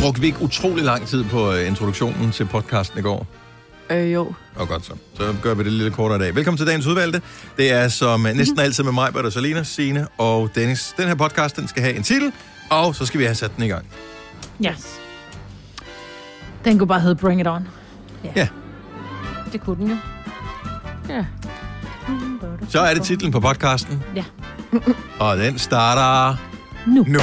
Brugte vi ikke utrolig lang tid på øh, introduktionen til podcasten i går? Øh, jo. Og godt så. Så gør vi det lidt kortere i dag. Velkommen til dagens udvalgte. Det er som øh, næsten altid med mig, Bert Salina, Signe og Dennis. Den her podcast, den skal have en titel, og så skal vi have sat den i gang. Ja. Den kunne bare hedde Bring It On. Ja. Det kunne den jo. Ja. Så er det titlen på podcasten. Ja. Og den starter Nu. nu.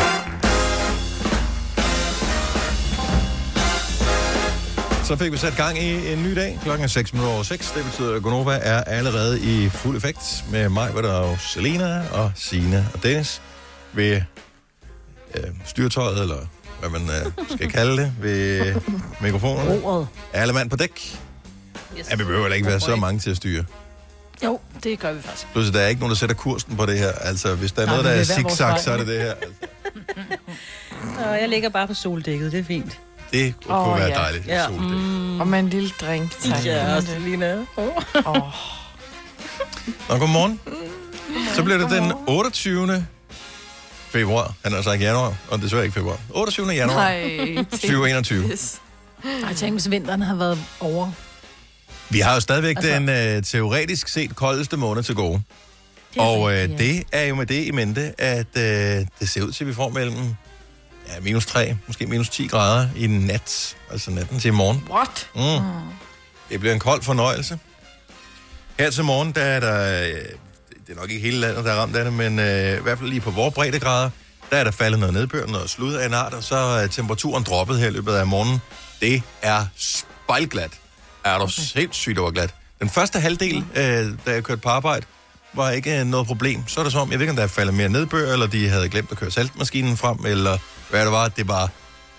Så fik vi sat gang i en ny dag. Klokken er 6 minutter over 6. Det betyder, at Gonova er allerede i fuld effekt med mig, hvor der er Selena og Sine og Dennis ved øh, styrtøjet, eller hvad man øh, skal kalde det, ved mikrofonen. Er alle mand på dæk? Yes. Ja, vi behøver ikke være så mange til at styre. Jo, det gør vi faktisk. Plus, der er ikke nogen, der sætter kursen på det her. Altså, hvis der er Nej, noget, der er zigzag, så er det det her. Altså, Og jeg ligger bare på soldækket, det er fint. Det kunne Åh, være ja. dejligt. Ja. Sol, det. Mm. Og med en lille drink. Tak. Ja, Selina. Oh. Åh, Nå, godmorgen. Så bliver det den 28. februar. Han har sagt januar, og desværre ikke februar. 28. januar Nej. 2021. Yes. Jeg tænker, hvis vinteren har været over. Vi har jo stadigvæk Altså- den øh, teoretisk set koldeste måned til gode. Og øh, det er jo med det i mente, at øh, det ser ud til, at vi får mellem ja, minus 3, måske minus 10 grader i nat, altså natten til i morgen. What? Mm. Det bliver en kold fornøjelse. Her til morgen, der er der, øh, det er nok ikke hele landet, der er ramt af det, men øh, i hvert fald lige på vores breddegrader, der er der faldet noget nedbør, noget slud af en art, og så er temperaturen droppet her i løbet af morgenen. Det er spejlglat. Er du okay. helt sygt overglat. Den første halvdel, øh, da jeg kørte på arbejde, var ikke noget problem. Så er det som om, jeg ved ikke, om der er faldet mere nedbør, eller de havde glemt at køre saltmaskinen frem, eller hvad det var. Det var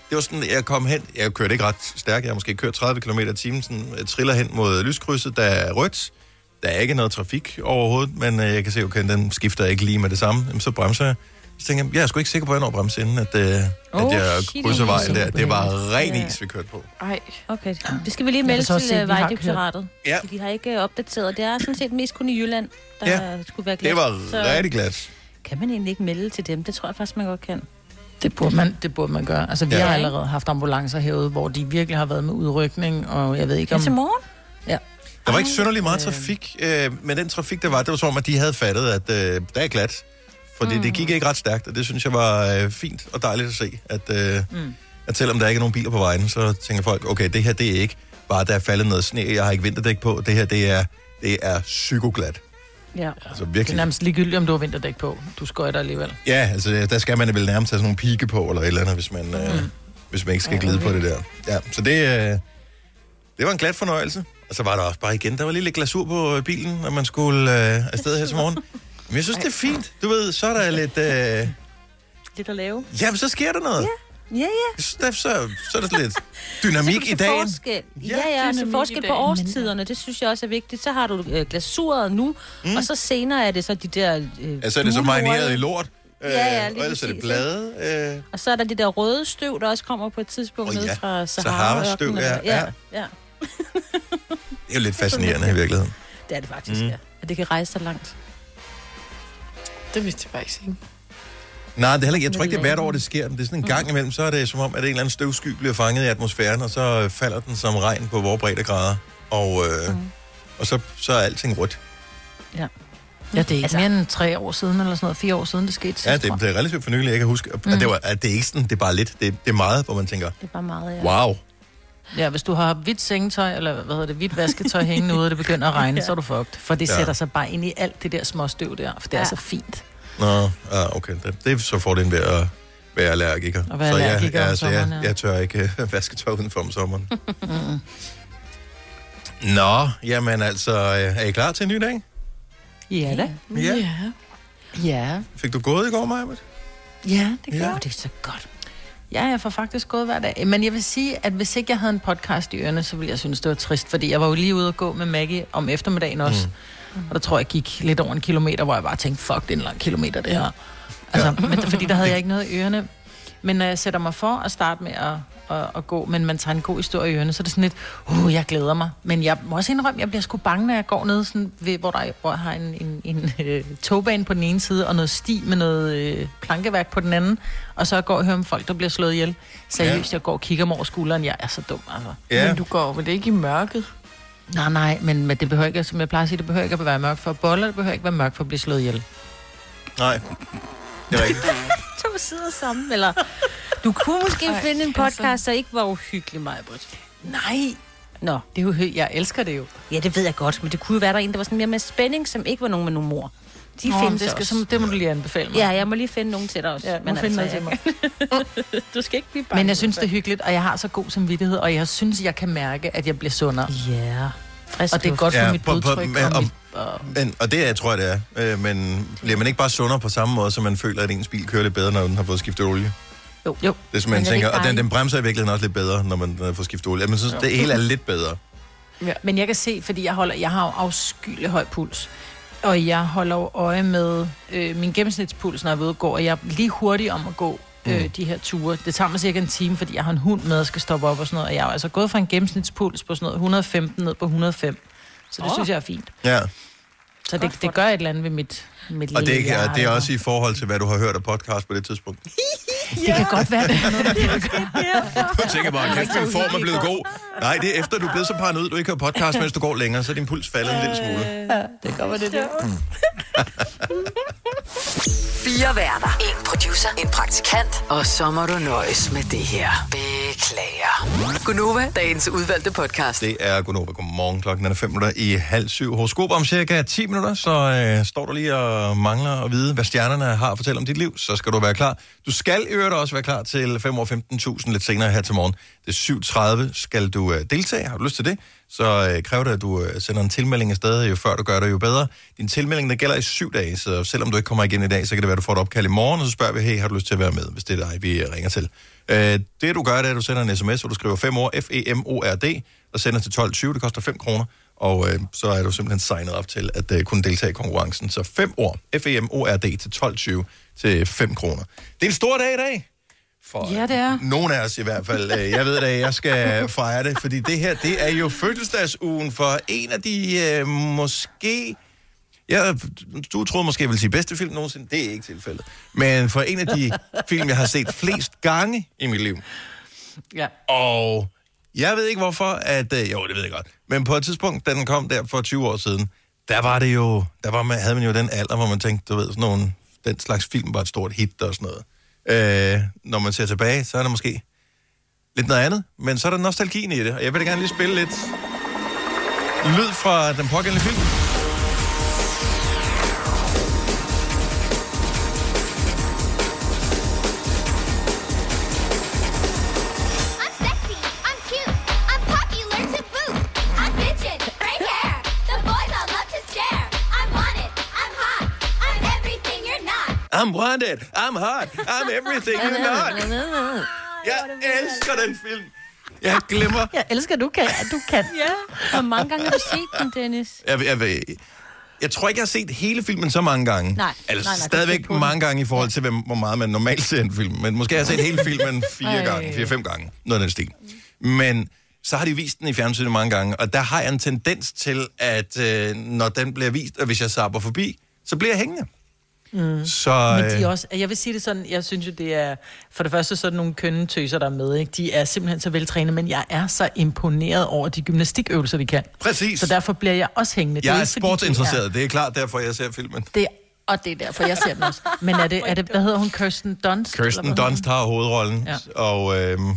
det var sådan, jeg kom hen, jeg kørte ikke ret stærkt, jeg har måske kørt 30 km i timen, sådan, jeg triller hen mod lyskrydset, der er rødt, der er ikke noget trafik overhovedet, men øh, jeg kan se, okay, den skifter ikke lige med det samme, Jamen, så bremser jeg. Så tænker jeg, jeg er sgu ikke sikker på, at jeg når bremse inden, at, øh, at Oh, jeg shit, krydser er vejen der. Det var ren Ja. is, vi kørte på. Ej. Okay, det skal vi lige melde til se, Vejdirektoratet. Ja. De har ikke øh, opdateret. Det er sådan set mest kun i Jylland, der ja. skulle være glat. Det var Så rigtig glat. Kan man egentlig ikke melde til dem? Det tror jeg faktisk, man godt kan. Det burde man, det burde man gøre. Altså, vi Ja. ja. har allerede haft ambulancer herude, hvor de virkelig har været med udrykning, og jeg ved ikke Ja, om... til morgen? Der var ikke synderlig meget trafik, øh, men den trafik, der var, det var som om, at de havde fattet, at øh, der er glat. Fordi mm. det gik ikke ret stærkt, og det synes jeg var øh, fint og dejligt at se. At, øh, mm. at selvom der ikke er nogen biler på vejen, så tænker folk, okay, det her det er ikke bare, der er faldet noget sne, jeg har ikke vinterdæk på. Det her, det er, det er psykoglat. Ja. Altså Det er virkelig. nærmest ligegyldigt, om du har vinterdæk på. Du skøjter alligevel. Ja, altså der skal man vel nærmest have sådan nogle pigge på, eller et eller andet, hvis man, øh, hvis man ikke skal glide på det der. Ja, så det, øh, det var en glat fornøjelse. Og så var der også bare igen, der var lige lidt glasur på øh, bilen, når man skulle øh, afsted her til morgen. Men jeg synes, det er fint. Du ved, så er der lidt... Øh, Lidt at lave. jamen, så sker der noget. Ja, ja. Der, så, så er der lidt dynamik i dagen. Forskel. Ja, Ja, ja, ja så forskel på årstiderne, det synes jeg også er vigtigt. Så har du øh, glasuret nu, mm. og så senere er det så de der... Øh, Altså, er det så marineret i lort? Øh, Ja, ja, lige og ellers er det blade. Øh, Og så er der det der røde støv, der også kommer på et tidspunkt oh, ja. ned fra Sahara-støv, Sahara. ja, ja. ja, ja. det er jo lidt fascinerende i virkeligheden. Det er det faktisk, mm. ja. At det kan rejse så langt. Det vidste jeg faktisk ikke. Nej, det er heller ikke. Jeg tror ikke, det er hvert år, det sker. Det er sådan en gang imellem, så er det som om, at en eller anden støvsky bliver fanget i atmosfæren, og så øh, falder den som regn på vores breddegrader. Og, øh, mm. og så, så er alting rødt. Ja, det er ikke Altså- altså, mere end tre år siden, eller sådan noget, fire år siden, det skete sidst, Ja, det, det er relativt for nylig, jeg kan huske. Mm. Det, var, at det er ikke sådan, det er bare lidt. Det, det er meget, hvor man tænker, Det er bare meget, ja. wow. Ja, hvis du har hvidt sengetøj, eller hvad hedder det, hvidt vasketøj hængende ude, og det begynder at regne, så er du fucked. For det Ja. sætter sig bare ind i alt det der små støv der, for det er Ja. så fint. Nå, ja, okay. Det, det er så fordelen ved at være allergiker. At være så allergiker jeg, om altså, sommeren, jeg, ja. jeg tør ikke øh, vaske tøj udenfor om sommeren. Nå, jamen altså, øh, er I klar til en ny dag? Ja da. Ja. Ja. Ja, Fik du gået i går, Maja? ja det Ja. gør det er så godt. Ja, jeg får faktisk gået hver dag. Men jeg vil sige, at hvis ikke jeg havde en podcast i ørene, så ville jeg synes, det var trist. Fordi jeg var jo lige ude og gå med Maggie om eftermiddagen også. Mm. Og der tror jeg, jeg gik lidt over en kilometer, hvor jeg bare tænkte, fuck, det er en lang kilometer, det her. Altså, ja. men, fordi der havde jeg ikke noget i ørene. Men når jeg sætter mig for at starte med at, at, at gå, men man tager en god historie i ørene, så er det sådan lidt, uh, jeg glæder mig. Men jeg må også indrømme, jeg bliver sgu bange, når jeg går ned, sådan ved, hvor, der, er- hvor jeg har en, en, en øh, togbane på den ene side, og noget sti med noget øh, plankeværk på den anden, og så går jeg og hører om folk, der bliver slået ihjel. Seriøst, Ja. jeg går og kigger mig over skulderen, jeg er så dum, altså. Ja, Men du går vel ikke i mørket? Nej, nej, men, men det behøver ikke, som jeg plejer at sige, det behøver ikke at være mørkt for at bolle, det behøver ikke være mørkt for at blive slået ihjel. nej. Det er rigtigt. To sider sammen, eller... Du kunne måske Ej, finde en altså. podcast, der ikke var uhyggelig, mig, Britt. Nej, Nå, det er jo, jeg elsker det jo. ja, det ved jeg godt, men det kunne jo være, der er en, der var sådan mere med spænding, som ikke var nogen med nogen mor. De Nå, findes det, skal, også. så, det må du lige anbefale mig. Ja, jeg må lige finde nogen til dig også. Ja, men finde noget til mig. du skal ikke blive bange. Men jeg synes, det er hyggeligt, og jeg har så god samvittighed, og jeg synes, jeg kan mærke, at jeg bliver sundere. Ja, frisk Og det er godt for Ja, mit på- på- blodtryk. men og om- mit, og, Men, og det er, tror jeg, det er. Øh, men bliver man ikke bare sundere på samme måde, så man føler, at ens bil kører lidt bedre, når den har fået skiftet olie? jo, jo. Det er som man er tænker, og den, den bremser i virkeligheden også lidt bedre, når man fået skiftet olie. Men synes, det hele er lidt bedre. Men jeg kan se, fordi jeg, holder, jeg har jo afskyelig høj puls. Og jeg holder jo øje med øh, min gennemsnitspuls, når jeg er ude og gå, og jeg er lige hurtig om at gå øh, Mm. de her ture. Det tager mig cirka en time, fordi jeg har en hund med, og skal stoppe op og sådan noget. Og jeg er altså gået fra en gennemsnitspuls på sådan noget 115 ned på 105. Så det oh. synes jeg er fint. Ja, Så det, det gør et eller andet ved mit, mit og det, lille er, og det er også i forhold til, hvad du har hørt af podcast på det tidspunkt. Det kan godt være, det er noget, der. Du tænker bare, kæft, din form er blevet god. Nej, det er efter, du er blevet så paranoid, du ikke har podcast, mens du går længere, så er din puls faldet en lille smule. Det kan godt være, det er det. Fire værter. En producer. En praktikant. Og så må du nøjes med det her. Beklager. Gunova, dagens udvalgte podcast. Det er Gunova. Godmorgen. Klokken er 5 minutter i halv syv. Horoskop om cirka 10 minutter, så øh, står du lige og mangler at vide, hvad stjernerne har at fortælle om dit liv. Så skal du være klar. Du skal i øvrigt også være klar til 5 år 15.000 lidt senere her til morgen. Det er 7.30. Skal du øh, deltage? Har du lyst til det? Så øh, kræver det, at du øh, sender en tilmelding afsted. Jo før du gør det, jo bedre. Din tilmelding, der gælder i syv dage, så selvom du ikke kommer igen i dag, så kan det være, at du får et opkald i morgen, og så spørger vi, hey, har du lyst til at være med, hvis det er dig, vi øh, ringer til. Øh, det du gør, det er, at du sender en sms, hvor du skriver 5 år, F-E-M-O-R-D, og sender til 12.20. Det koster 5 kroner, og øh, så er du simpelthen signet op til at øh, kunne deltage i konkurrencen. Så 5 år, F-E-M-O-R-D til 12.20 til 5 kroner. Det er en stor dag i dag. For Ja, det er. Nogen af os i hvert fald. Øh, Jeg ved da, at jeg skal fejre det, fordi det her, det er jo fødselsdagsugen for en af de øh, måske... Ja, du troede måske, jeg ville sige bedste film nogensinde. Det er ikke tilfældet. Men for en af de film, jeg har set flest gange i mit liv. Ja. Og jeg ved ikke hvorfor, at... Øh, jo, det ved jeg godt. Men på et tidspunkt, da den kom der for 20 år siden, der var det jo... Der var man, havde man jo den alder, hvor man tænkte, du ved, sådan nogle, den slags film var et stort hit og sådan noget. Øh, når man ser tilbage, så er det måske lidt noget andet, men så er der nostalgien i det, og jeg vil da gerne lige spille lidt lyd fra den pågældende film. I'm wanted, I'm hot, I'm everything you're not. Jeg elsker den film. Jeg glemmer... Jeg elsker, at du kan. At du kan. Ja, hvor mange gange har du set den, Dennis? Jeg, jeg, jeg, jeg tror ikke, jeg har set hele filmen så mange gange. Nej, Altså nej, nej, stadigvæk mange gange i forhold til, hvem- hvor meget man normalt ser en film. Men måske har jeg set hele filmen fire Ej. gange, fire-fem gange. Noget af den stil. Men så har de vist den i fjernsynet mange gange, og der har jeg en tendens til, at øh, når den bliver vist, og hvis jeg sapper forbi, så bliver jeg hængende. Mm. Så, Men de øh, er også, jeg vil sige det sådan, jeg synes jo, det er, for det første sådan nogle kønne tøser, der er med, ikke? de er simpelthen så veltrænet, men jeg er så imponeret over de gymnastikøvelser, de kan. præcis. Så derfor bliver jeg også hængende. Det jeg er ikke, fordi de sportsinteresseret. Det er klart, derfor jeg ser filmen. Det er, og det er derfor, jeg ser den også. Men er det, er det hvad hedder hun, Kirsten Dunst? Kirsten Dunst har hovedrollen, Ja. og, øhm,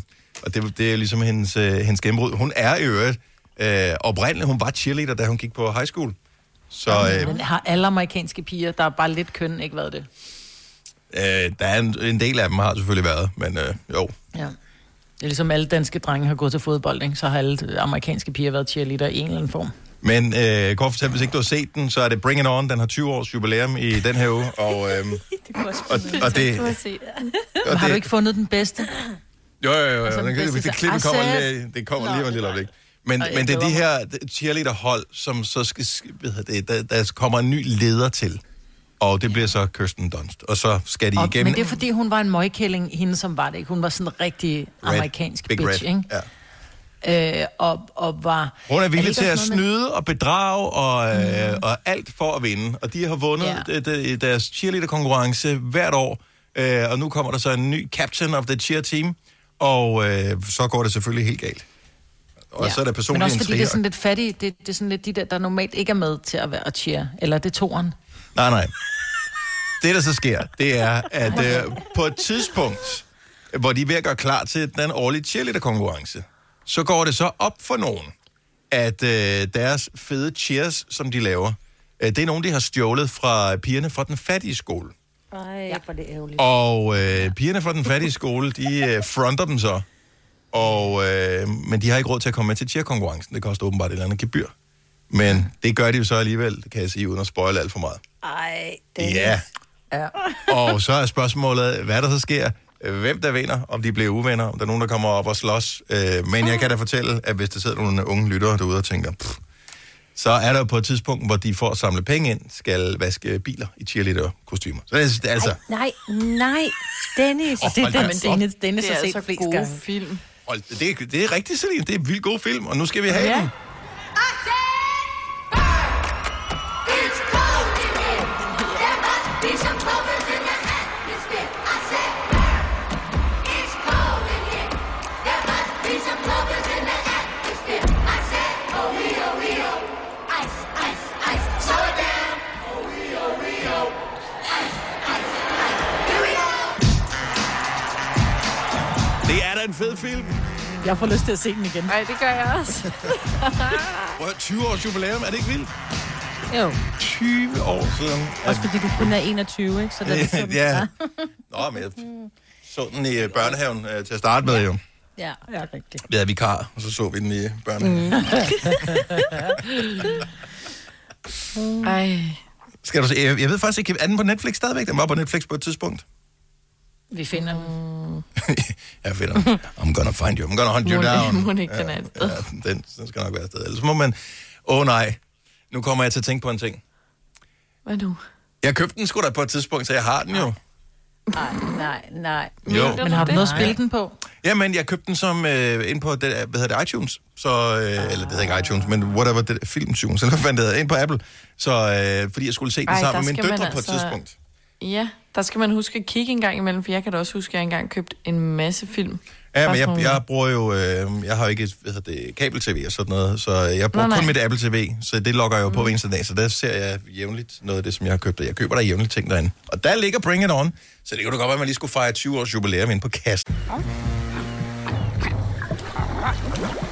og det, det er ligesom hendes, øh, hendes gennembrud. Hun er i øvrigt øh, oprindeligt, hun var cheerleader, da hun gik på high school. Så øh, Den har alle amerikanske piger, der er bare lidt køn, ikke været det? øh, der er en, en del af dem har selvfølgelig været, men øh, jo. Ja. Det er ligesom alle danske drenge har gået til fodbold, ikke? så har alle amerikanske piger været cheerleader i en eller anden form. Men øh, kort fortalt, hvis ikke du har set den, så er det Bring It On. Den har 20 års jubilæum i den her uge. Og, øh, Det kunne også og, og det... Set det. Og Har du det ikke fundet den bedste? jo, jo, jo. jo. Altså, Den, det, det det så- klippe I kommer, lige, det kommer lige om et det lille øjeblik. Men, men det er de her cheerleaderhold, som så skal, hedder det, der, der kommer en ny leder til. Og det bliver så Kirsten Dunst. Og så skal de Og, igennem... men det er fordi, hun var en møgkælling, hende som var det ikke. Hun var sådan en rigtig Red, amerikansk Big bitch, Red. ikke? Ja. Øh, og, og var... Hun er villig det til at noget med- snyde og bedrage og, øh, og alt for at vinde. Og de har vundet Ja. de, deres cheerleader-konkurrence hvert år. Øh, og nu kommer der så en ny captain of the cheer team. Og øh, så går det selvfølgelig helt galt. Og ja. så er der Men personlige også fordi det er sådan lidt fattige, det, det er sådan lidt de der, der normalt ikke er med til at være cheer. Eller det er toren. Nej, nej. Det, der så sker, det er, at øh, på et tidspunkt, hvor de er ved at gøre klar til den årlige cheerleader-konkurrence, så går det så op for nogen, at øh, deres fede cheers, som de laver, øh, det er nogen, de har stjålet fra pigerne fra den fattige skole. Ej, ja. er det ærgerligt. Og øh, pigerne fra den fattige skole, de øh, fronter dem så. Og, øh, men de har ikke råd til at komme med til cheer-konkurrencen. Det koster åbenbart et eller andet gebyr. Men det gør de jo så alligevel, det kan jeg sige, uden at spoile alt for meget. Ej, det Ja. Ja. Og så er spørgsmålet, hvad der så sker. Hvem der vinder, om de bliver uvenner, om der er nogen, der kommer op og slås. Øh, Men jeg kan da fortælle, at hvis der sidder nogle unge lyttere derude og tænker, pff, så er der jo på et tidspunkt, hvor de for at samle penge ind, skal vaske biler i cheerleader-kostymer. Så det er det altså... Nej, nej, Dennis. Åh, Det er Det har er set altså flest gode gange. film. Hold, det, er- det er rigtigt, Celine. Det er en vildt god film, og nu skal vi have Ja. den. En fed film. Jeg får lyst til at se den igen. Nej, det gør jeg også. Prøv at høre, 20 års jubilæum, er det ikke vildt? Jo, 20 år siden. også fordi du kun er 21, ikke? Så det er sådan, ja. Nå, men jeg så den i øh, børnehaven øh, til at starte med jo. Ja, er rigtigt. Vi havde vikar, og så så vi den i børnehaven. Mm. Ej. Skal du se? Jeg, jeg ved faktisk ikke, er den på Netflix stadigvæk? Den var på Netflix på et tidspunkt. Vi finder den. Jeg finder den. I'm gonna find you. I'm gonna hunt you down. må ikke, den er et sted. Ja, den, den skal nok være et sted. Ellers må man... Åh oh, nej, nu kommer jeg til at tænke på en ting. Hvad nu? Jeg købte den sgu da på et tidspunkt, så jeg har den jo. Nej, nej, nej. Jo. Men har du noget at spille den på? Jamen, jeg købte den som øh, ind på det, hvad hedder det, iTunes. Så, øh, eller det hedder ikke iTunes, men whatever, det Filmtunes, eller hvad fanden det hedder, ind på Apple. Så, øh, fordi jeg skulle se den Ej, sammen med man døtre på et altså- tidspunkt. Ja, der skal man huske at kigge en gang imellem, for jeg kan da også huske, at jeg engang købte en masse film. Ja, men jeg, jeg bruger jo, øh, jeg har jo ikke hvad hedder det, kabel-tv og sådan noget, så jeg bruger Nå, kun mit Apple TV, så det logger jeg jo på hver eneste dag, så der ser jeg jævnligt noget af det, som jeg har købt, og jeg køber der jævnligt ting derinde. Og der ligger Bring It On, så det kunne da godt være, at man lige skulle fejre 20 års jubilæum ind på kassen. Oyster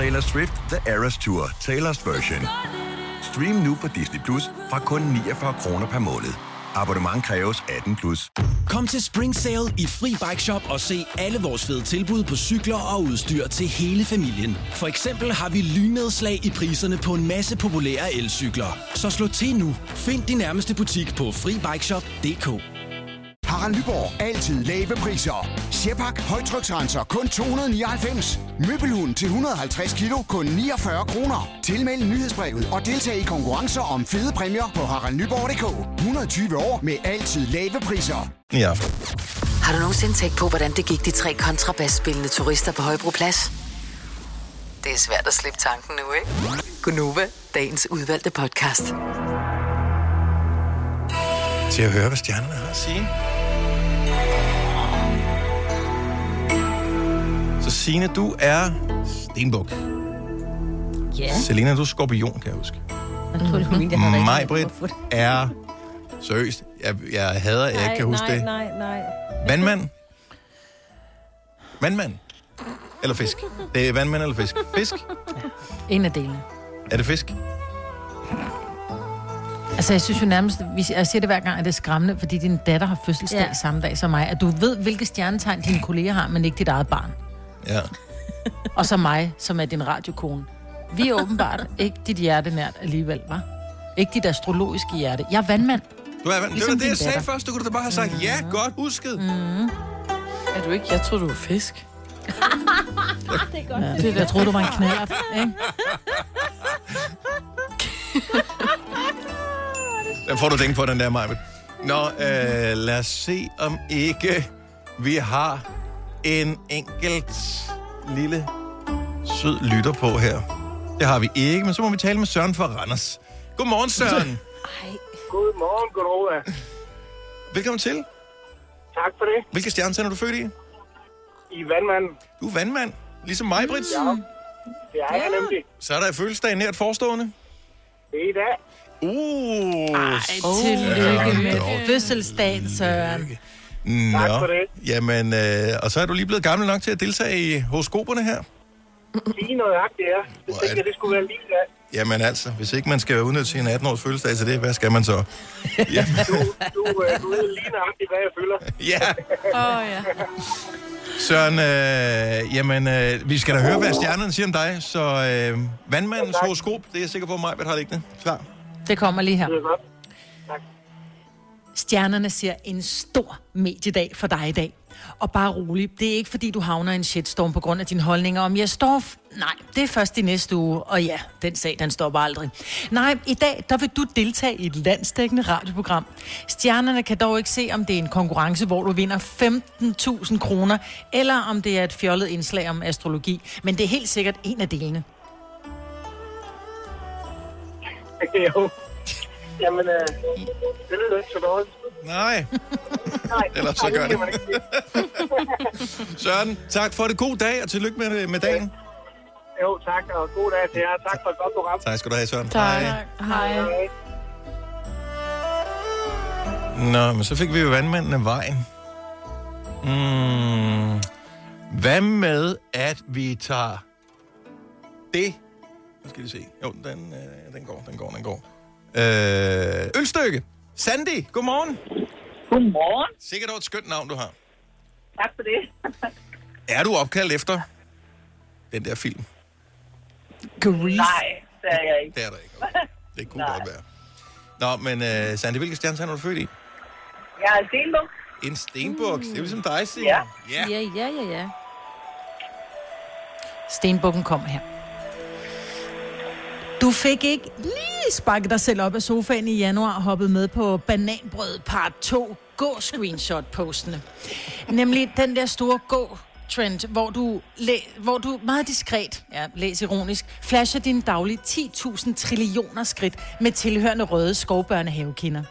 Taylor Swift The Eras Tour, Taylor's version. Stream nu på Disney Plus fra kun 49 kroner per måned. Abonnement kræves 18 plus. Kom til Spring Sale i Fri Bike Shop og se alle vores fede tilbud på cykler og udstyr til hele familien. For eksempel har vi lynedslag i priserne på en masse populære elcykler. Så slå til nu. Find din nærmeste butik på FriBikeShop.dk. Harald Nyborg. Altid lave priser. Sjehpak. Højtryksrenser. Kun 299. Møbelhund til 150 kilo. Kun 49 kroner. Tilmeld nyhedsbrevet og deltag i konkurrencer om fede præmier på haraldnyborg.dk. 120 år med altid lave priser. I aften. Har du nogensinde tænkt på, hvordan det gik de tre kontrabasspillende turister på Højbroplads? Det er svært at slippe tanken nu, ikke? Gunova, dagens udvalgte podcast. Til at høre, hvad stjernerne har at sige. Så Signe, du er stenbuk. Ja, Selina, du er skorpion, kan jeg huske. jeg tror, det var min, jeg havde Britt, er seriøst Jeg, jeg hader, at jeg ikke kan huske nej, det. nej, nej. Vandmand? Vandmand? Eller fisk? Det er vandmand eller fisk? Fisk? En af delene. Er det fisk? Altså, jeg synes jo nærmest, hvis jeg siger det hver gang, at det er skræmmende, fordi din datter har fødselsdag Ja. ja. samme dag som mig, at du ved, hvilke stjernetegn dine kolleger har, men ikke dit eget barn. Ja. Og så mig, som er din radiokone. Vi er åbenbart ikke dit hjerte nært alligevel, var? Ikke dit astrologiske hjerte. Jeg er vandmand. Du er vand. Ligesom det var det, jeg sagde datter. først. Du kunne da bare have sagt, ja, godt husket. Mm. Er du ikke? Jeg troede, du var fisk. Det er godt. Ja, det, jeg troede, du var en knallert, ikke? Den får du tænkt på, den der, Majbet. Nå, øh, lad os se, om ikke vi har en enkelt lille sød lytter på her. Det har vi ikke, men så må vi tale med Søren fra Randers. Godmorgen, Søren. Godmorgen, goddag. Velkommen til. Tak for det. Hvilke stjernetegn er du født i? I vandmanden. Du er vandmand, ligesom mig, Britt. Ja, det er jeg nemlig. Så er der fødselsdag nært forestående. Det er i dag. Uh, Ej, tillykke med fødselsdagen, Søren. Nå. Tak for det. Jamen, øh, og så er du lige blevet gammel nok til at deltage i horoskoperne her. Lige nøjagtigt, ja. Det tænkte jeg, det skulle være lige der. Jamen altså, hvis ikke man skal udnytte sin 18-års fødselsdag til det, hvad skal man så? Jamen, Du, du, øh, du ved lige nøjagtigt, hvad jeg føler. ja, Åh, oh, ja. Søren, øh, jamen, øh, vi skal da høre, hvad stjernerne siger om dig. Så øh, vandmandens horoskop, det er jeg sikker på, mig, hvad har liggende. Klar. Det kommer lige her. Det er godt. Stjernerne siger en stor mediedag for dig i dag. Og bare rolig, det er ikke fordi, du havner i en shitstorm på grund af dine holdninger om jeg Nej, det er først i næste uge, og ja, den sag, den stopper aldrig. Nej, i dag, der vil du deltage i et landsdækkende radioprogram. Stjernerne kan dog ikke se, om det er en konkurrence, hvor du vinder 15.000 kroner, eller om det er et fjollet indslag om astrologi. Men det er helt sikkert en af delene. jo. Jamen, øh, det lyder ikke så dårligt. Nej, Nej, Eller så gør det. Søren, tak for det. God dag, og tillykke med, med dagen. Jo, tak, og god dag til jer. Tak for et godt program. Tak skal du have, Søren. Tak. Hej. Hej. Nå, men så fik vi jo vandmanden af vejen. Mm. Hvad med, at vi tager det? Nu skal vi se. Jo, den, øh, den går, den går, den går. Øh, ølstykke. Sandy, godmorgen. Godmorgen. Sikkert et skønt navn, du har. Tak for det. Er du opkaldt efter den der film? Grease. Nej, det er jeg ikke. Det er der ikke. Okay. Det kunne godt være. Nå, men uh, Sandy, hvilke stjernetegn er du født i? Jeg er stenbuk. En stenbuk. Det er ligesom dig, Signe. Ja. ja. Ja, ja, ja, ja. Stenbukken kom her. Du fik ikke lige sparket dig selv op af sofaen i januar og hoppet med på bananbrød part 2 gå-screenshot-postene. Nemlig den der store gå trend, hvor du, læ- hvor du meget diskret, ja, læs ironisk, flasher dine daglige 10.000 trillioner skridt med tilhørende røde skovbørnehavekinder.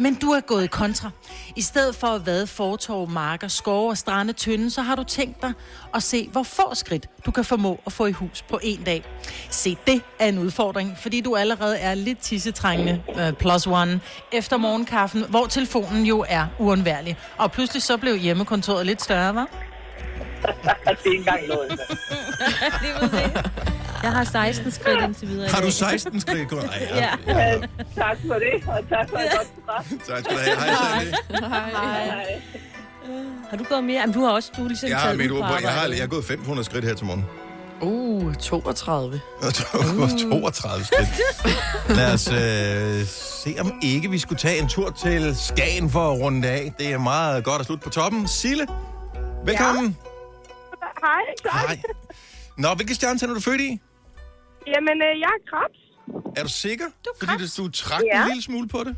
Men du er gået kontra. I stedet for at vade fortorv, marker, skove og strande tynde, så har du tænkt dig at se, hvor få skridt du kan formå at få i hus på en dag. Se, det er en udfordring, fordi du allerede er lidt tissetrængende uh, plus one efter morgenkaffen, hvor telefonen jo er uundværlig. Og pludselig så blev hjemmekontoret lidt større, var? det er ikke engang noget. Lige. Jeg har 16 skridt indtil videre. Har du dag. 16 skridt? Kun? Ej, ja. Ja. Ja, tak for det, og tak for et godt program. Tak skal du have. Hej, Sandy. Hej. Har du gået mere? Jamen, du har også du ligesom Jeg har, taget mit ud på, jeg, har, arbejde. jeg har gået 500 skridt her til morgen. Uh, 32. Og to- og 32 skridt. Lad os øh, se, om ikke vi skulle tage en tur til Skagen for at runde det af. Det er meget godt at slutte på toppen. Sille, velkommen. Hej, tak. Hej. Nå, hvilke stjernetegn er du født i? Jamen, øh, jeg er krebs. Er du sikker? Du Fordi du, du trak Ja. en lille smule på det.